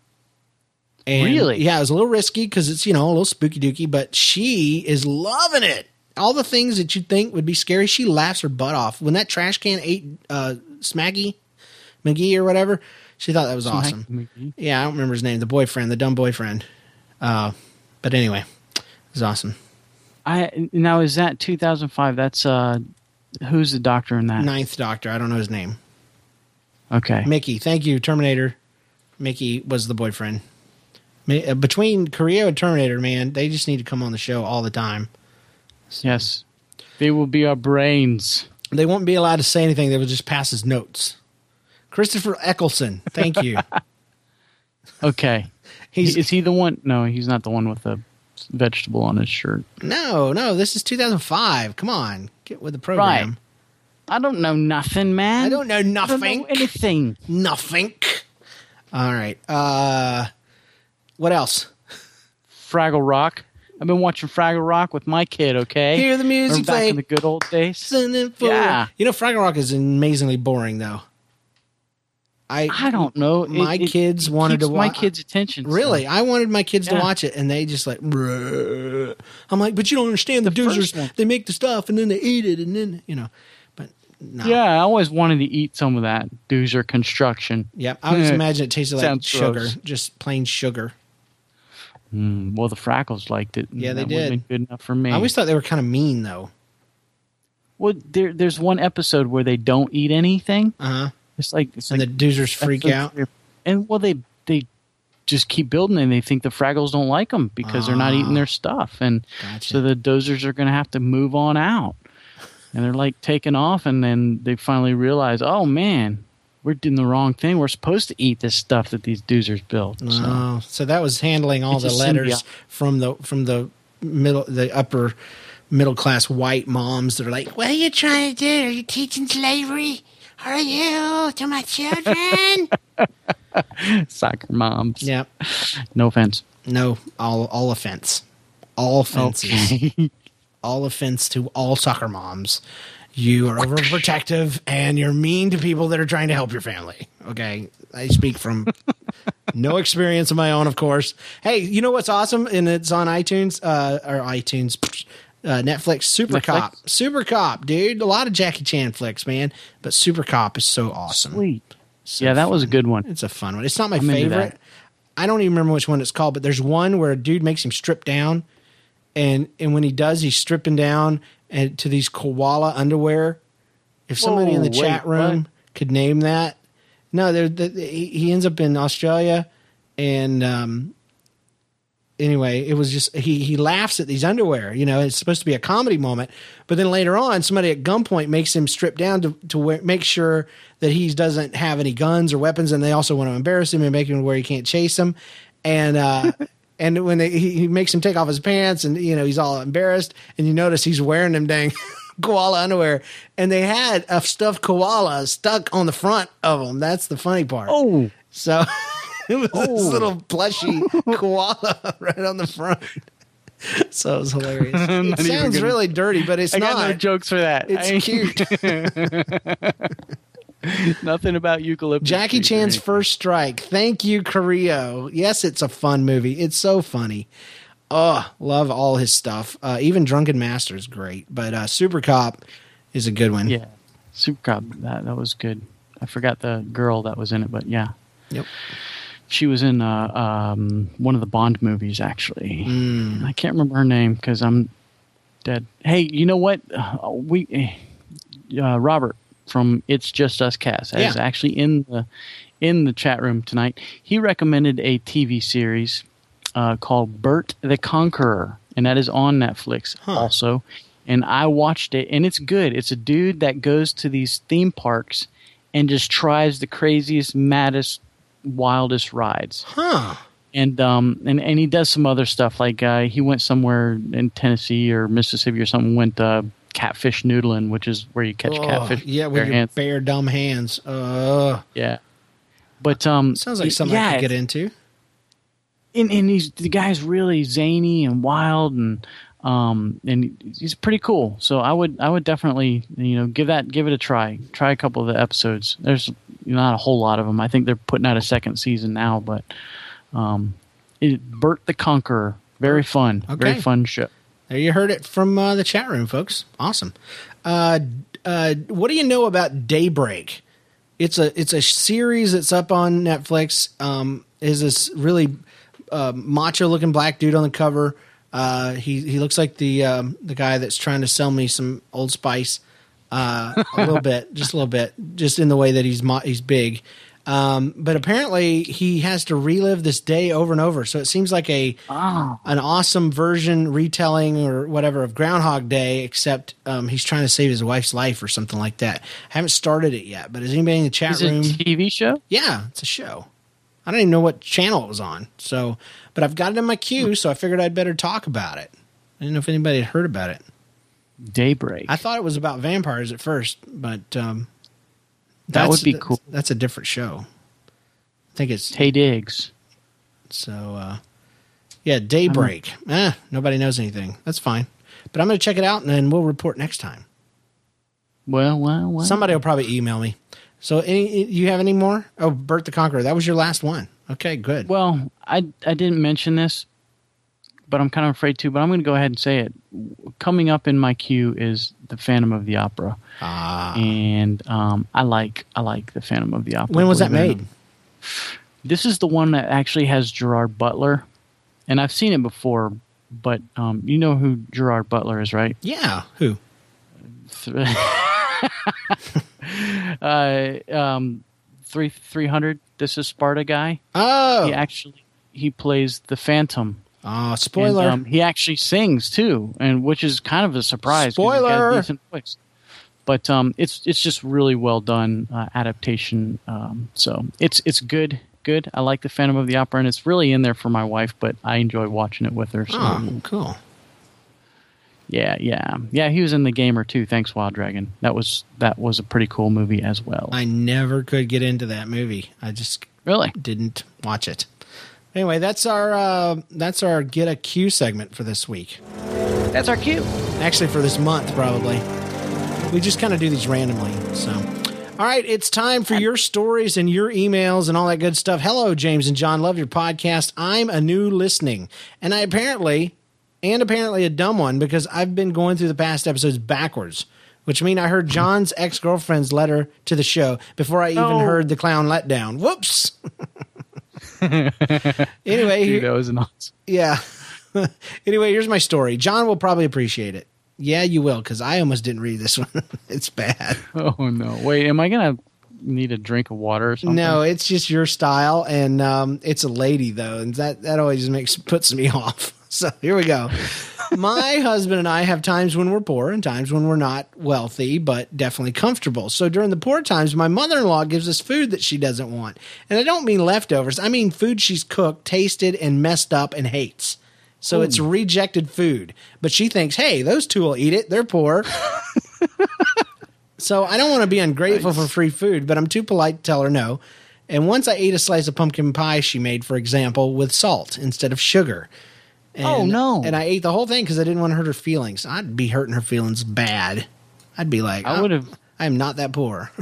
And Really? Yeah, it was a little risky because it's you know a little spooky dooky, but she is loving it. All the things that you think would be scary, she laughs her butt off. When that trash can ate uh, Smaggy McGee or whatever, she thought that was awesome. McGee. Yeah, I don't remember his name. The boyfriend, the dumb boyfriend. Uh, but anyway, it was awesome. I now is that 2005? That's uh, who's the doctor in that? Ninth Doctor. I don't know his name. Okay, Mickey. Thank you, Terminator. Mickey was the boyfriend. Uh, Between Korea and Terminator, man, they just need to come on the show all the time. Yes, they will be our brains. They won't be allowed to say anything. They will just pass as notes. Christopher Eccleston, thank you. Okay, He's is he the one? No, he's not the one with the vegetable on his shirt. no, no. This is 2005. Come on, get with the program. I don't know nothing, man. I don't know nothing. I don't nothing. know anything. Nothing. All right. Uh, what else? Fraggle Rock. I've been watching Fraggle Rock with my kid. Okay, Hear the music Remember back in the good old days. It Yeah. You know, Fraggle Rock is amazingly boring, though. I I don't know. My it- kids it wanted to keeps my kids' attention. so- Really, I wanted my kids to watch it, and they just like. "Bruh." I'm like, but you don't understand. The, The they make the stuff, and then they eat it, and then you know. No. Yeah, I always wanted to eat some of that doozer construction. Yep. I always imagine it tasted like sugar, gross. just plain sugar. Mm, well, the Fraggles liked it. Yeah, they did. Good enough for me. I always thought they were kind of mean, though. well, there, there's one episode where they don't eat anything. Uh huh. It's like it's And the like doozers freak out. And well, they they just keep building, and they think the Fraggles don't like them because they're not eating their stuff, and Ah. Gotcha. so the doozers are going to have to move on out. And they're like taking off, and then they finally realize, oh man, we're doing the wrong thing. We're supposed to eat this stuff that these doozers built. So, Oh, so that was handling all the letters from the from the middle the upper middle class white moms that are like, "What are you trying to do? Are you teaching slavery? Are you to my children?" soccer moms. yeah. No offense. No, all all offense, all offenses, Okay. all offense to all soccer moms. You are overprotective and you're mean to people that are trying to help your family. Okay, I speak from no experience of my own, of course. Hey, you know what's awesome? And it's on iTunes uh, or iTunes, uh, Netflix. Super Netflix? Cop, Super Cop, dude. A lot of Jackie Chan flicks, man. But Super Cop is so awesome. Sweet. So yeah, that was a good one. it's a fun one. It's not my I'm favorite. I don't even remember which one it's called, but there's one where a dude makes him strip down, and and when he does, he's stripping down and to these koala underwear. If somebody in the wait, chat room what? could name that, no, there the, he he ends up in Australia, and um, anyway, it was just he he laughs at these underwear. You know, it's supposed to be a comedy moment, but then later on, somebody at gunpoint makes him strip down to to wear, make sure that he doesn't have any guns or weapons, and they also want to embarrass him and make him where he can't chase him, and. uh And when they, he, he makes him take off his pants, and you know he's all embarrassed, and you notice he's wearing them dang koala underwear, and they had a stuffed koala stuck on the front of them. That's the funny part. Oh, So it was this Oh. little plushy koala right on the front. So it was hilarious. It sounds gonna- really dirty, but it's I not. got no jokes for that. It's I- cute. Nothing about eucalyptus. Jackie Chan's. First Strike. Thank you, Carrillo. Yes, it's a fun movie. It's so funny. Oh, love all his stuff. Uh, even Drunken Master is great, but uh, Super Cop is a good one. Yeah, Super Cop. That that was good. I forgot the girl that was in it, but yeah, Yep. she was in uh, um, one of the Bond movies. Actually, Mm. I can't remember her name because I'm dead. Hey, you know what? Uh, we uh, Robert from It's Just Us Cast is Yeah. actually in the in the chat room tonight. He recommended a TV series uh, called Bert the Conqueror, and that is on Netflix also. And I watched it, and it's good. It's a dude that goes to these theme parks and just tries the craziest, maddest, wildest rides Huh. and um and, and he does some other stuff like uh he went somewhere in Tennessee or Mississippi or something went uh catfish noodling which is where you catch Oh, catfish yeah, with bare your hands. bare dumb hands. Uh, yeah. But um sounds like something yeah I could get into. and, and he's the guy's really zany and wild and um and he's pretty cool. So i would i would definitely you know give that give it a try. Try a couple of the episodes. There's not a whole lot of them i think they're putting out a second season now but um it, bert the conqueror very fun very fun show There you heard it from uh, the chat room, folks. Awesome. Uh, uh, what do you know about Daybreak? It's a it's a series that's up on Netflix. Um, is this really uh, macho looking black dude on the cover? Uh, he he looks like the um, the guy that's trying to sell me some Old Spice. Uh, a little bit, just a little bit, just in the way that he's mo- he's big. Um, but apparently he has to relive this day over and over. So it seems like a Oh. an awesome version retelling or whatever of Groundhog Day, except um, he's trying to save his wife's life or something like that. I haven't started it yet, but is anybody in the chat Is it a room? TV show? Yeah, it's a show. I don't even know what channel it was on. So, but I've got it in my queue, so I figured I'd better talk about it. I didn't know if anybody had heard about it. Daybreak. I thought it was about vampires at first, but um, That that's- would be that's- cool. That's a different show. I think it's Taye Diggs. so. Uh, yeah, Daybreak. Eh, nobody knows anything. That's fine. But I'm going to check it out, and then we'll report next time. Well, well, well. Somebody will probably email me. So, any you have any more? Oh, Bert the Conqueror. That was your last one. Okay, good. Well, I I didn't mention this, but I'm kind of afraid to. But I'm going to go ahead and say it. Coming up in my queue is the Phantom of the Opera, Ah, and um, I like I like the Phantom of the Opera. when was that believe it or made? This is the one that actually has Gerard Butler, and I've seen it before. But um, you know who Gerard Butler is, right? Yeah, who? uh, um, three three hundred. This is Sparta guy. Oh, He actually he plays the Phantom. Oh, spoiler. And, um, he actually sings too, and which is kind of a surprise. 'cause he's got a Spoiler! But um, it's it's just really well done uh, adaptation. Um, so it's it's good, good. I like the Phantom of the Opera, and it's really in there for my wife. But I enjoy watching it with her. So oh, cool. yeah, yeah, yeah. He was in the Gamer too. Thanks, Wild Dragon. That was that was a pretty cool movie as well. I never could get into that movie. I just really? didn't watch it. Anyway, that's our uh, that's our get a Q segment for this week. That's our cue. Actually, for this month, probably. We just kind of do these randomly. So, all right, it's time for your stories and your emails and all that good stuff. Hello, James and John. Love your podcast. I'm a new listening, and I apparently, and apparently a dumb one because I've been going through the past episodes backwards. Which mean I heard John's ex girlfriend's letter to the show before I even No. heard the clown letdown. Whoops. anyway, Dude, that was an awesome. yeah. anyway, here's my story. John will probably appreciate it. Yeah, you will, because I almost didn't read this one. it's bad. Oh no! Wait, am I gonna need a drink of water or something? No, it's just your style, and um, it's a lady though, and that that always makes puts me off. So here we go. My husband and I have times when we're poor and times when we're not wealthy, but definitely comfortable. So during the poor times, my mother in law gives us food that she doesn't want, and I don't mean leftovers. I mean food she's cooked, tasted, and messed up and hates. So it's rejected food, but she thinks, hey, those two will eat it. They're poor. So I don't want to be ungrateful for free food, but I'm too polite to tell her no. And once I ate a slice of pumpkin pie she made, for example, with salt instead of sugar. And, Oh, no. And I ate the whole thing because I didn't want to hurt her feelings. I'd be hurting her feelings bad. I'd be like, I "Oh, would've- I am not that poor.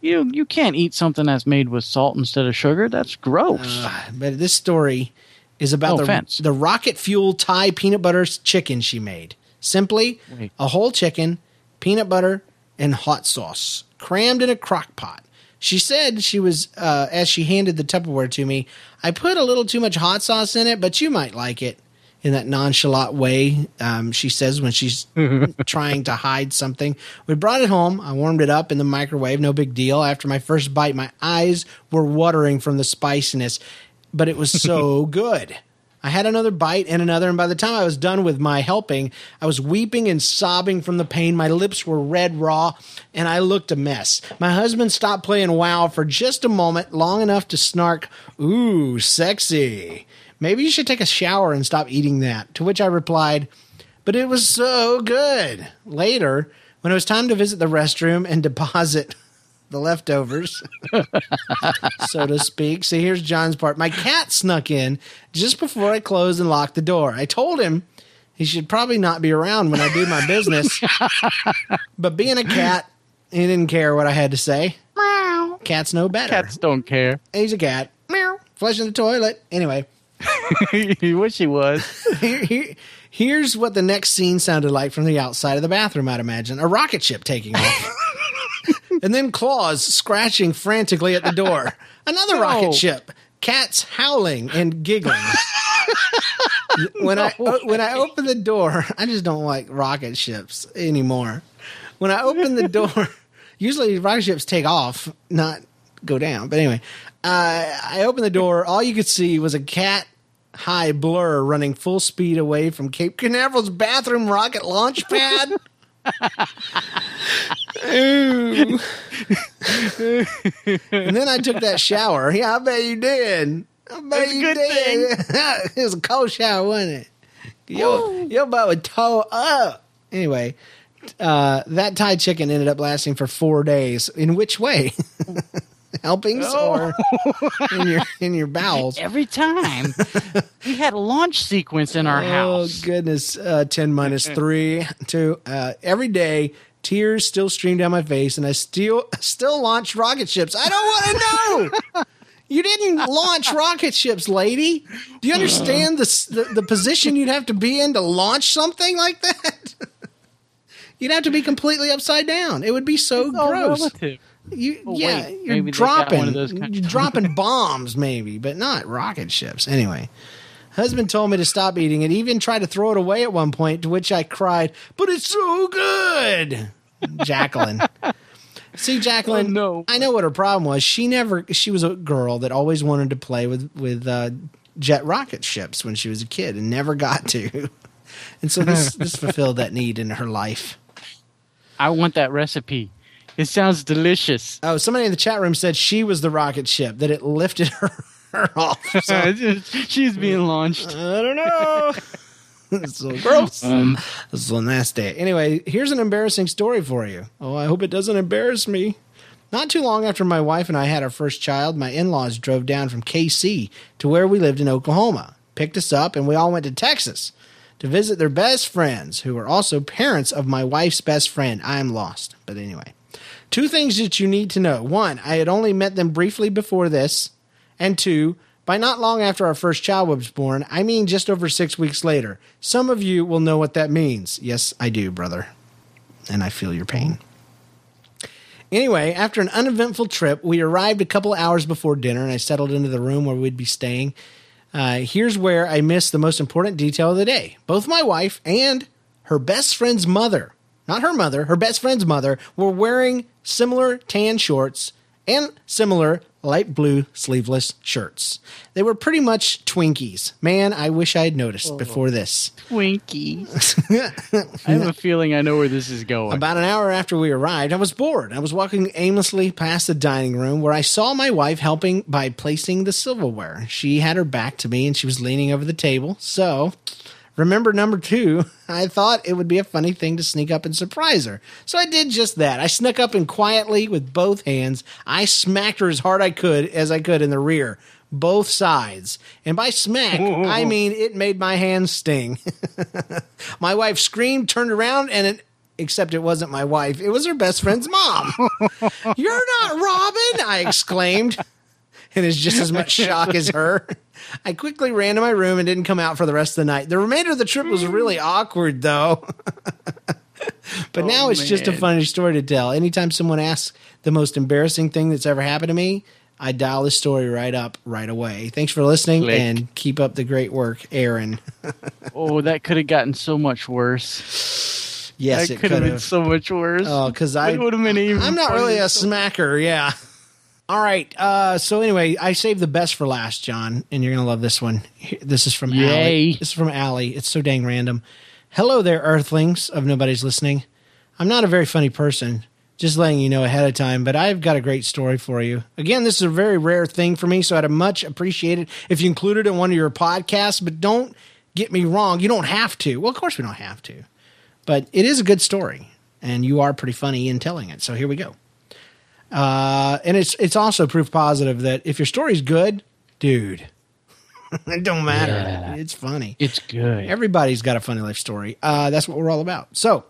You you can't eat something that's made with salt instead of sugar. That's gross. but this story is about No the, offense. the rocket fuel Thai peanut butter chicken she made. Simply Wait. a whole chicken, peanut butter, and hot sauce crammed in a crock pot. She said she was, uh, as she handed the Tupperware to me, I put a little too much hot sauce in it, but you might like it. In that nonchalant way, um, she says when she's trying to hide something. We brought it home. I warmed it up in the microwave. No big deal. After my first bite, my eyes were watering from the spiciness, but it was so good. I had another bite and another, and by the time I was done with my helping, I was weeping and sobbing from the pain. My lips were red raw, and I looked a mess. My husband stopped playing WoW for just a moment, long enough to snark, Ooh, sexy. Maybe you should take a shower and stop eating that. To which I replied, But it was so good. Later, when it was time to visit the restroom and deposit the leftovers, so to speak. So here's John's part. My cat snuck in just before I closed and locked the door. I told him he should probably not be around when I do my business. but being a cat, he didn't care what I had to say. Meow. Cats know better. Cats don't care. He's a cat. Meow. Flushing the toilet. Anyway, you wish he was. here, here- here's what the next scene sounded like from the outside of the bathroom, I'd imagine. A rocket ship taking off. and then claws scratching frantically at the door. Another rocket ship. Cats howling and giggling. when I o- when I open the door, I just don't like rocket ships anymore. When I open the door, usually rocket ships take off, not go down. But anyway, uh, I opened the door. All you could see was a cat high blur running full speed away from Cape Canaveral's bathroom rocket launch pad. Ooh. and then I took that shower. Yeah, I bet you did. I bet That's a you good did. it was a cold shower, wasn't it? Your, your butt would toe up. Anyway, uh, that Thai chicken ended up lasting for four days. In which way? Helpings or in your in your bowels? Every time we had a launch sequence in our house. Oh goodness! Uh, Ten minus three, two. Uh, every day, tears still stream down my face, and I still still launch rocket ships. I don't want to know. You didn't launch rocket ships, lady. Do you understand the, the the position you'd have to be in to launch something like that? You'd have to be completely upside down. It would be so It's gross. You, Oh, yeah, wait, you're maybe they got dropping, one of those you're dropping bombs, maybe, but not rocket ships. Anyway, husband told me to stop eating it. Even tried to throw it away at one point, to which I cried, "But it's so good." Jacqueline, see, Jacqueline, Oh, no. I know what her problem was. She never. She was a girl that always wanted to play with with uh, jet rocket ships when she was a kid, and never got to. And so this this fulfilled that need in her life. I want that recipe. It sounds delicious. Oh, somebody in the chat room said she was the rocket ship that it lifted her, her off. So, She's being launched. I don't know. it's so gross. Um, This is so nasty. Anyway, here's an embarrassing story for you. Oh, I hope it doesn't embarrass me. Not too long after my wife and I had our first child, my in laws drove down from KC to where we lived in Oklahoma, picked us up, and we all went to Texas to visit their best friends, who were also parents of my wife's best friend. I am lost. But anyway, two things that you need to know. One, I had only met them briefly before this. And two, by not long after our first child was born, I mean just over six weeks later. Some of you will know what that means. Yes, I do, brother. And I feel your pain. Anyway, after an uneventful trip, we arrived a couple hours before dinner and I settled into the room where we'd be staying. Uh, here's where I missed the most important detail of the day. Both my wife and her best friend's mother, not her mother, her best friend's mother, were wearing similar tan shorts and similar light blue sleeveless shirts. They were pretty much Twinkies. Man, I wish I had noticed oh. before this. Twinkies. I have a feeling I know where this is going. About an hour after we arrived, I was bored. I was walking aimlessly past the dining room where I saw my wife helping by placing the silverware. She had her back to me and she was leaning over the table. So, remember number two, I thought it would be a funny thing to sneak up and surprise her. So I did just that. I snuck up and quietly, with both hands, I smacked her as hard I could as I could in the rear. Both sides. And by smack, I mean it made my hands sting. My wife screamed, turned around, and it, except it wasn't my wife, it was her best friend's mom. You're not Robin, I exclaimed, and is just as much shock as her. I quickly ran to my room and didn't come out for the rest of the night. The remainder of the trip was really mm. awkward, though. but oh, now it's just a funny story to tell. Anytime someone asks the most embarrassing thing that's ever happened to me, I dial this story right up right away. Thanks for listening Click. and keep up the great work, Aaron. oh, that could have gotten so much worse. Yes, that it could have been so much worse. Oh, because I would have been even. I'm not really a smacker, yeah. All right. Uh, so anyway, I saved the best for last, John, and you're gonna love this one. This is from Allie. This is from Allie. It's so dang random. Hello there, Earthlings of nobody's listening. I'm not a very funny person. Just letting you know ahead of time, but I've got a great story for you. Again, this is a very rare thing for me, so I'd much appreciate it if you included it in one of your podcasts. But don't get me wrong, you don't have to. Well, of course we don't have to, but it is a good story, and you are pretty funny in telling it. So here we go. Uh, and it's it's also proof positive that if your story's good, dude, it don't matter. Yeah. It's funny. It's good. Everybody's got a funny life story. Uh, that's what we're all about. So,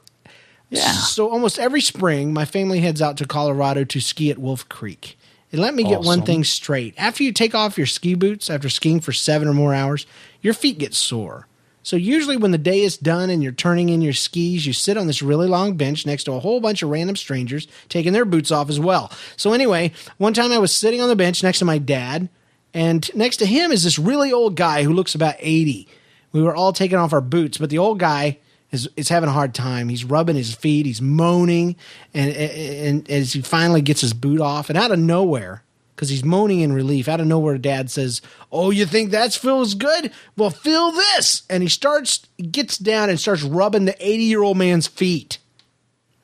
Yeah. So almost every spring, my family heads out to Colorado to ski at Wolf Creek. And let me get one thing straight: after you take off your ski boots after skiing for seven or more hours, your feet get sore. So usually, when the day is done and you're turning in your skis, you sit on this really long bench next to a whole bunch of random strangers taking their boots off as well. So anyway, one time I was sitting on the bench next to my dad, and next to him is this really old guy who looks about 80. We were all taking off our boots, but the old guy is, is having a hard time. He's rubbing his feet, he's moaning, and, and, and as he finally gets his boot off, and out of nowhere, because he's moaning in relief. Out of nowhere, Dad says, "Oh, you think that feels good? Well, feel this!" And he starts, gets down and starts rubbing the eighty-year-old man's feet.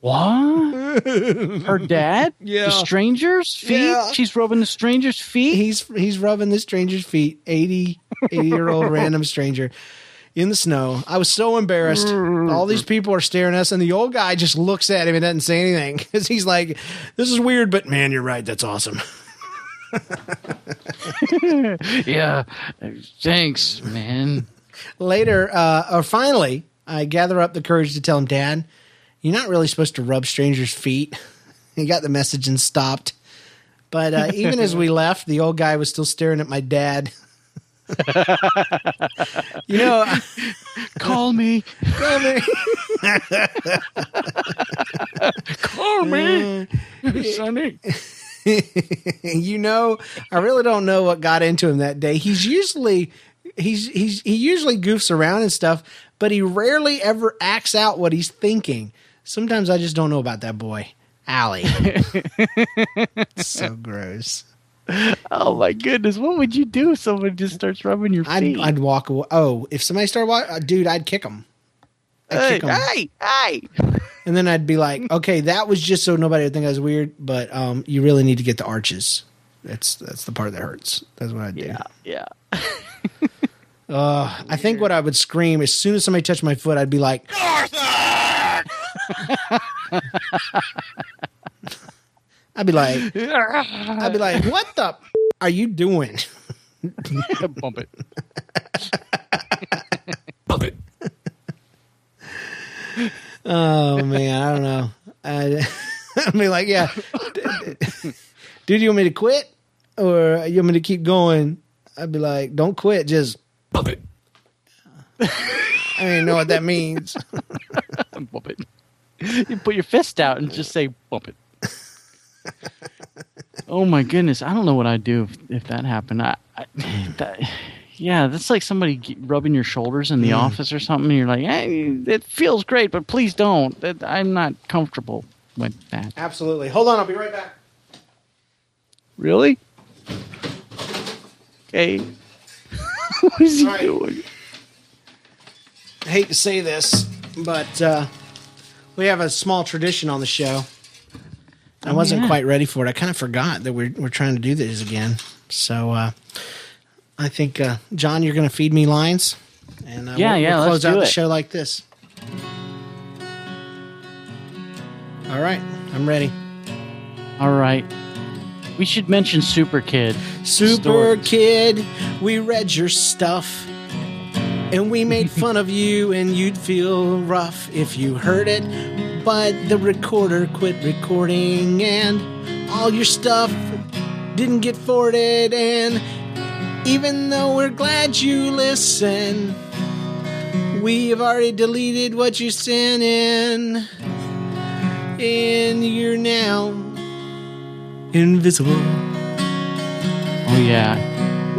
What? Her dad? Yeah. The stranger's feet? Yeah. She's rubbing the stranger's feet? He's he's rubbing the stranger's feet. 80 80 year old random stranger in the snow. I was so embarrassed. All these people are staring at us, and the old guy just looks at him and doesn't say anything because he's like, "This is weird, but man, you're right. That's awesome." yeah. Thanks, man. Later, uh, or finally, I gather up the courage to tell him, Dad, you're not really supposed to rub strangers' feet. he got the message and stopped. But uh, even as we left, the old guy was still staring at my dad. you know, Call me. call me. Call me. Sonny. you know, I really don't know what got into him that day. He's usually he's he's he usually goofs around and stuff, but he rarely ever acts out what he's thinking. Sometimes I just don't know about that boy, Allie. so gross. Oh my goodness. What would you do if someone just starts rubbing your I'd feet? I'd walk away. Oh, if somebody started walking, uh, dude, I'd kick him. I'd hey, kick him. hey, hey. And then I'd be like, okay, that was just so nobody would think I was weird, but um, you really need to get the arches. That's that's the part that hurts. That's what I'd do. Yeah, yeah. Uh, I think what I would scream as soon as somebody touched my foot, I'd be like, I'd be like, I'd be like, what the f- are you doing? Bump it. Oh man, I don't know. I'd, I'd be like, yeah, dude, you want me to quit or you want me to keep going? I'd be like, don't quit, just Bump it. I don't even know what that means. Bump it. You put your fist out and just say bump it. oh my goodness. I don't know what I'd do if, if that happened. I, I that, yeah, that's like somebody rubbing your shoulders in the mm. office or something. And you're like, hey, it feels great, but please don't. I'm not comfortable with that. Absolutely. Hold on, I'll be right back. Really? Okay. what is he All right. doing? I hate to say this, but uh, we have a small tradition on the show. I wasn't yeah. quite ready for it. I kind of forgot that we're we're trying to do this again. So uh, I think uh, John, you're going to feed me lines, and uh, Yeah, we'll, yeah, we'll close out do the show like this. All right, I'm ready. All right. We should mention Super Kid. Super Stories. Kid, we read your stuff. And we made fun of you, and you'd feel rough if you heard it. But the recorder quit recording, and all your stuff didn't get forwarded. And even though we're glad you listen, we have already deleted what you sent in. And you're now invisible. Oh, yeah.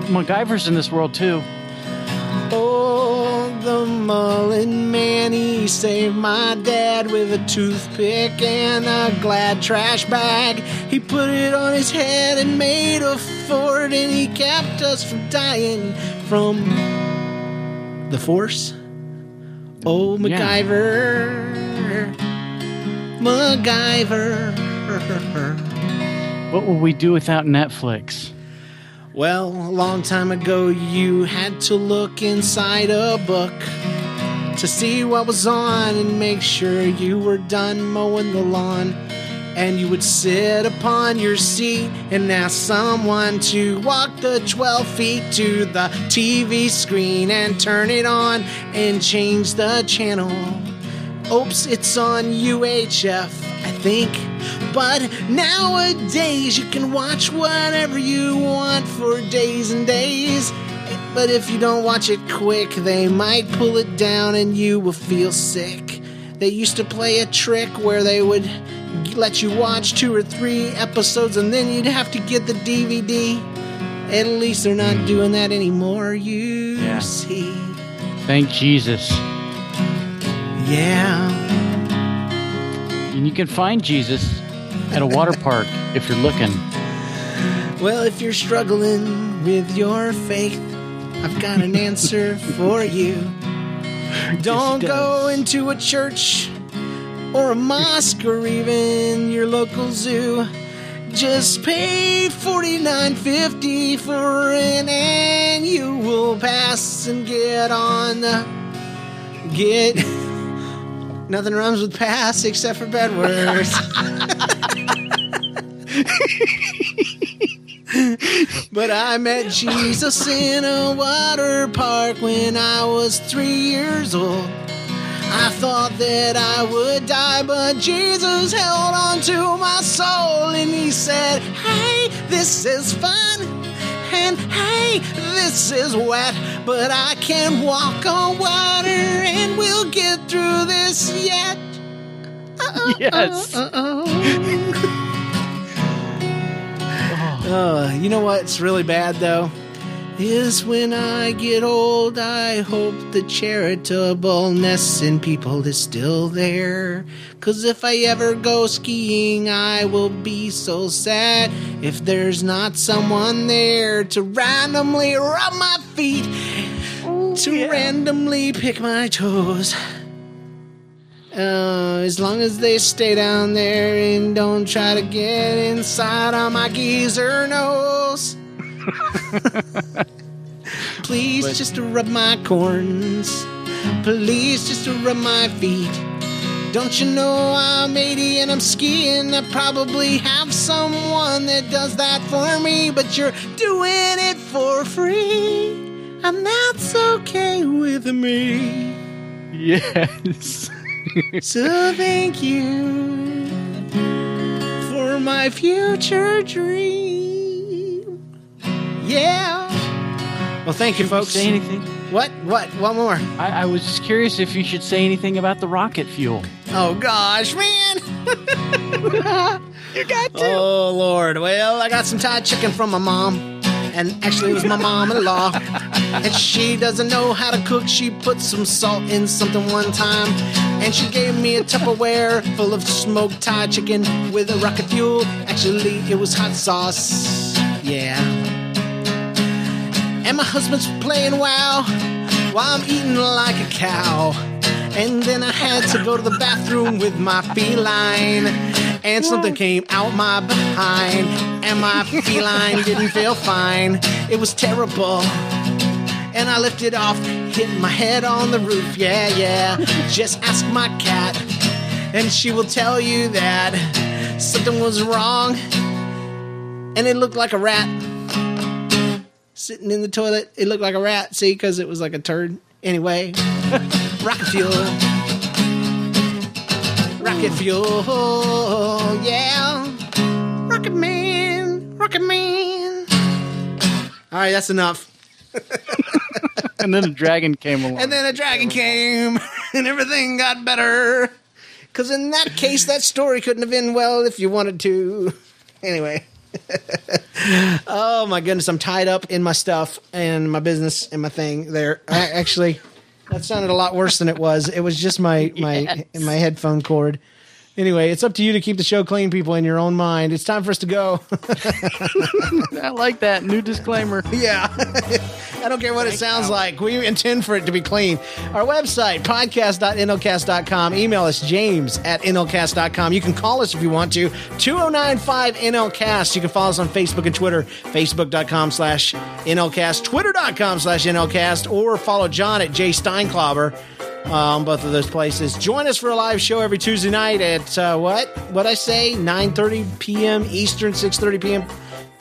MacGyver's in this world, too. Oh, the Mullen Man, he saved my dad with a toothpick and a glad trash bag. He put it on his head and made a fort, and he kept us from dying from the Force. Oh, Yeah. MacGyver. What would we do without Netflix? Well, a long time ago, you had to look inside a book to see what was on and make sure you were done mowing the lawn. And you would sit upon your seat and ask someone to walk the 12 feet to the TV screen and turn it on and change the channel. Oops, it's on UHF, I think. But nowadays you can watch whatever you want for days and days. But if you don't watch it quick, they might pull it down and you will feel sick. They used to play a trick where they would let you watch two or three episodes and then you'd have to get the DVD. At least they're not doing that anymore, you Yeah. see. Thank Jesus. Yeah. And you can find Jesus at a water park if you're looking. Well, if you're struggling with your faith, I've got an answer for you. Don't go into a church or a mosque or even your local zoo. Just pay forty nine fifty for an annual pass and get on. The get nothing rhymes with pass except for bad words. But I met Jesus in a water park when I was three years old. I thought that I would die, but Jesus held on to my soul and he said, Hey, this is fun. And hey, this is wet, but I can walk on water and we'll get through this yet. Uh-oh, yes. Uh, you know what's really bad though? Is when I get old, I hope the charitableness in people is still there. Cause if I ever go skiing, I will be so sad if there's not someone there to randomly rub my feet, to randomly pick my toes. Uh, as long as they stay down there and don't try to get inside on my geezer nose. Please, just to rub my corns. Please, just rub my feet. Don't you know I'm 80 and I'm skiing? I probably have someone that does that for me, but you're doing it for free. And that's okay with me. Yes. So thank you for my future dream. Yeah. Well, thank you, folks. Say anything? What? What? What more? I, I was just curious if you should say anything about the rocket fuel. Oh gosh, man. you got to. Oh Lord. Well, I got some Thai chicken from my mom. And actually, it was my mom-in-law. And she doesn't know how to cook. She put some salt in something one time. And she gave me a Tupperware full of smoked Thai chicken with a rocket fuel. Actually, it was hot sauce. Yeah. And my husband's playing WoW while I'm eating like a cow. And then I had to go to the bathroom with my feline. And something came out my behind. And my feline didn't feel fine. It was terrible. And I lifted off, hit my head on the roof. Yeah, yeah. Just ask my cat. And she will tell you that something was wrong. And it looked like a rat sitting in the toilet. It looked like a rat, see, because it was like a turd. Anyway, rocket fuel. Rocket fuel, yeah. Rocket man, rocket man. All right, that's enough. And then a dragon came along. And then a dragon came, and everything got better. Because in that case, that story couldn't have been well if you wanted to. Anyway. oh my goodness, I'm tied up in my stuff and my business and my thing there. I actually that sounded a lot worse than it was. It was just my my my headphone cord. Anyway, it's up to you to keep the show clean, people, in your own mind. It's time for us to go. I like that new disclaimer. Yeah. I don't care what it sounds like. We intend for it to be clean. Our website, podcast.nlcast.com. Email us, james at nlcast.com. You can call us if you want to, 2095 NLCast. You can follow us on Facebook and Twitter, facebook.com slash NLCast, twitter.com slash NLCast, or follow John at J Steinklauber on both of those places. Join us for a live show every Tuesday night at uh, what? What I say? 9.30 p.m. Eastern, 6.30 p.m.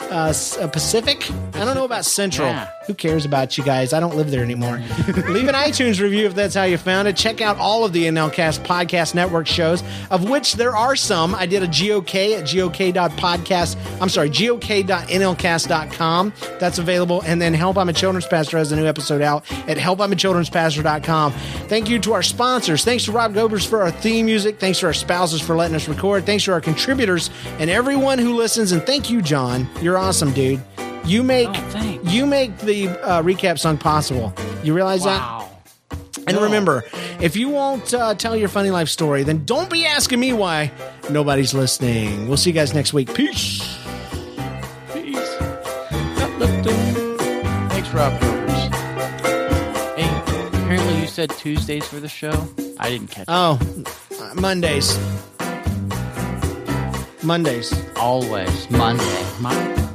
Uh, uh, Pacific. I don't know about Central. Yeah. Who cares about you guys? I don't live there anymore. Leave an iTunes review if that's how you found it. Check out all of the NLCast podcast network shows, of which there are some. I did a GOK at GOK.podcast. I'm sorry, GOK.NLCast.com. That's available. And then Help I'm a Children's Pastor has a new episode out at Help I'm a Children's HelpI'mAChildren'sPastor.com. Thank you to our sponsors. Thanks to Rob Gobers for our theme music. Thanks to our spouses for letting us record. Thanks to our contributors and everyone who listens. And thank you, John. You're awesome, dude. You make Oh, you make the uh, recap song possible. You realize that? Wow. And remember, if you won't uh, tell your funny life story, then don't be asking me why nobody's listening. We'll see you guys next week. Peace. Peace. for Optovers. Hey, apparently you said Tuesdays for the show. I didn't catch Oh, uh, Mondays. Mondays. Always. Monday. My,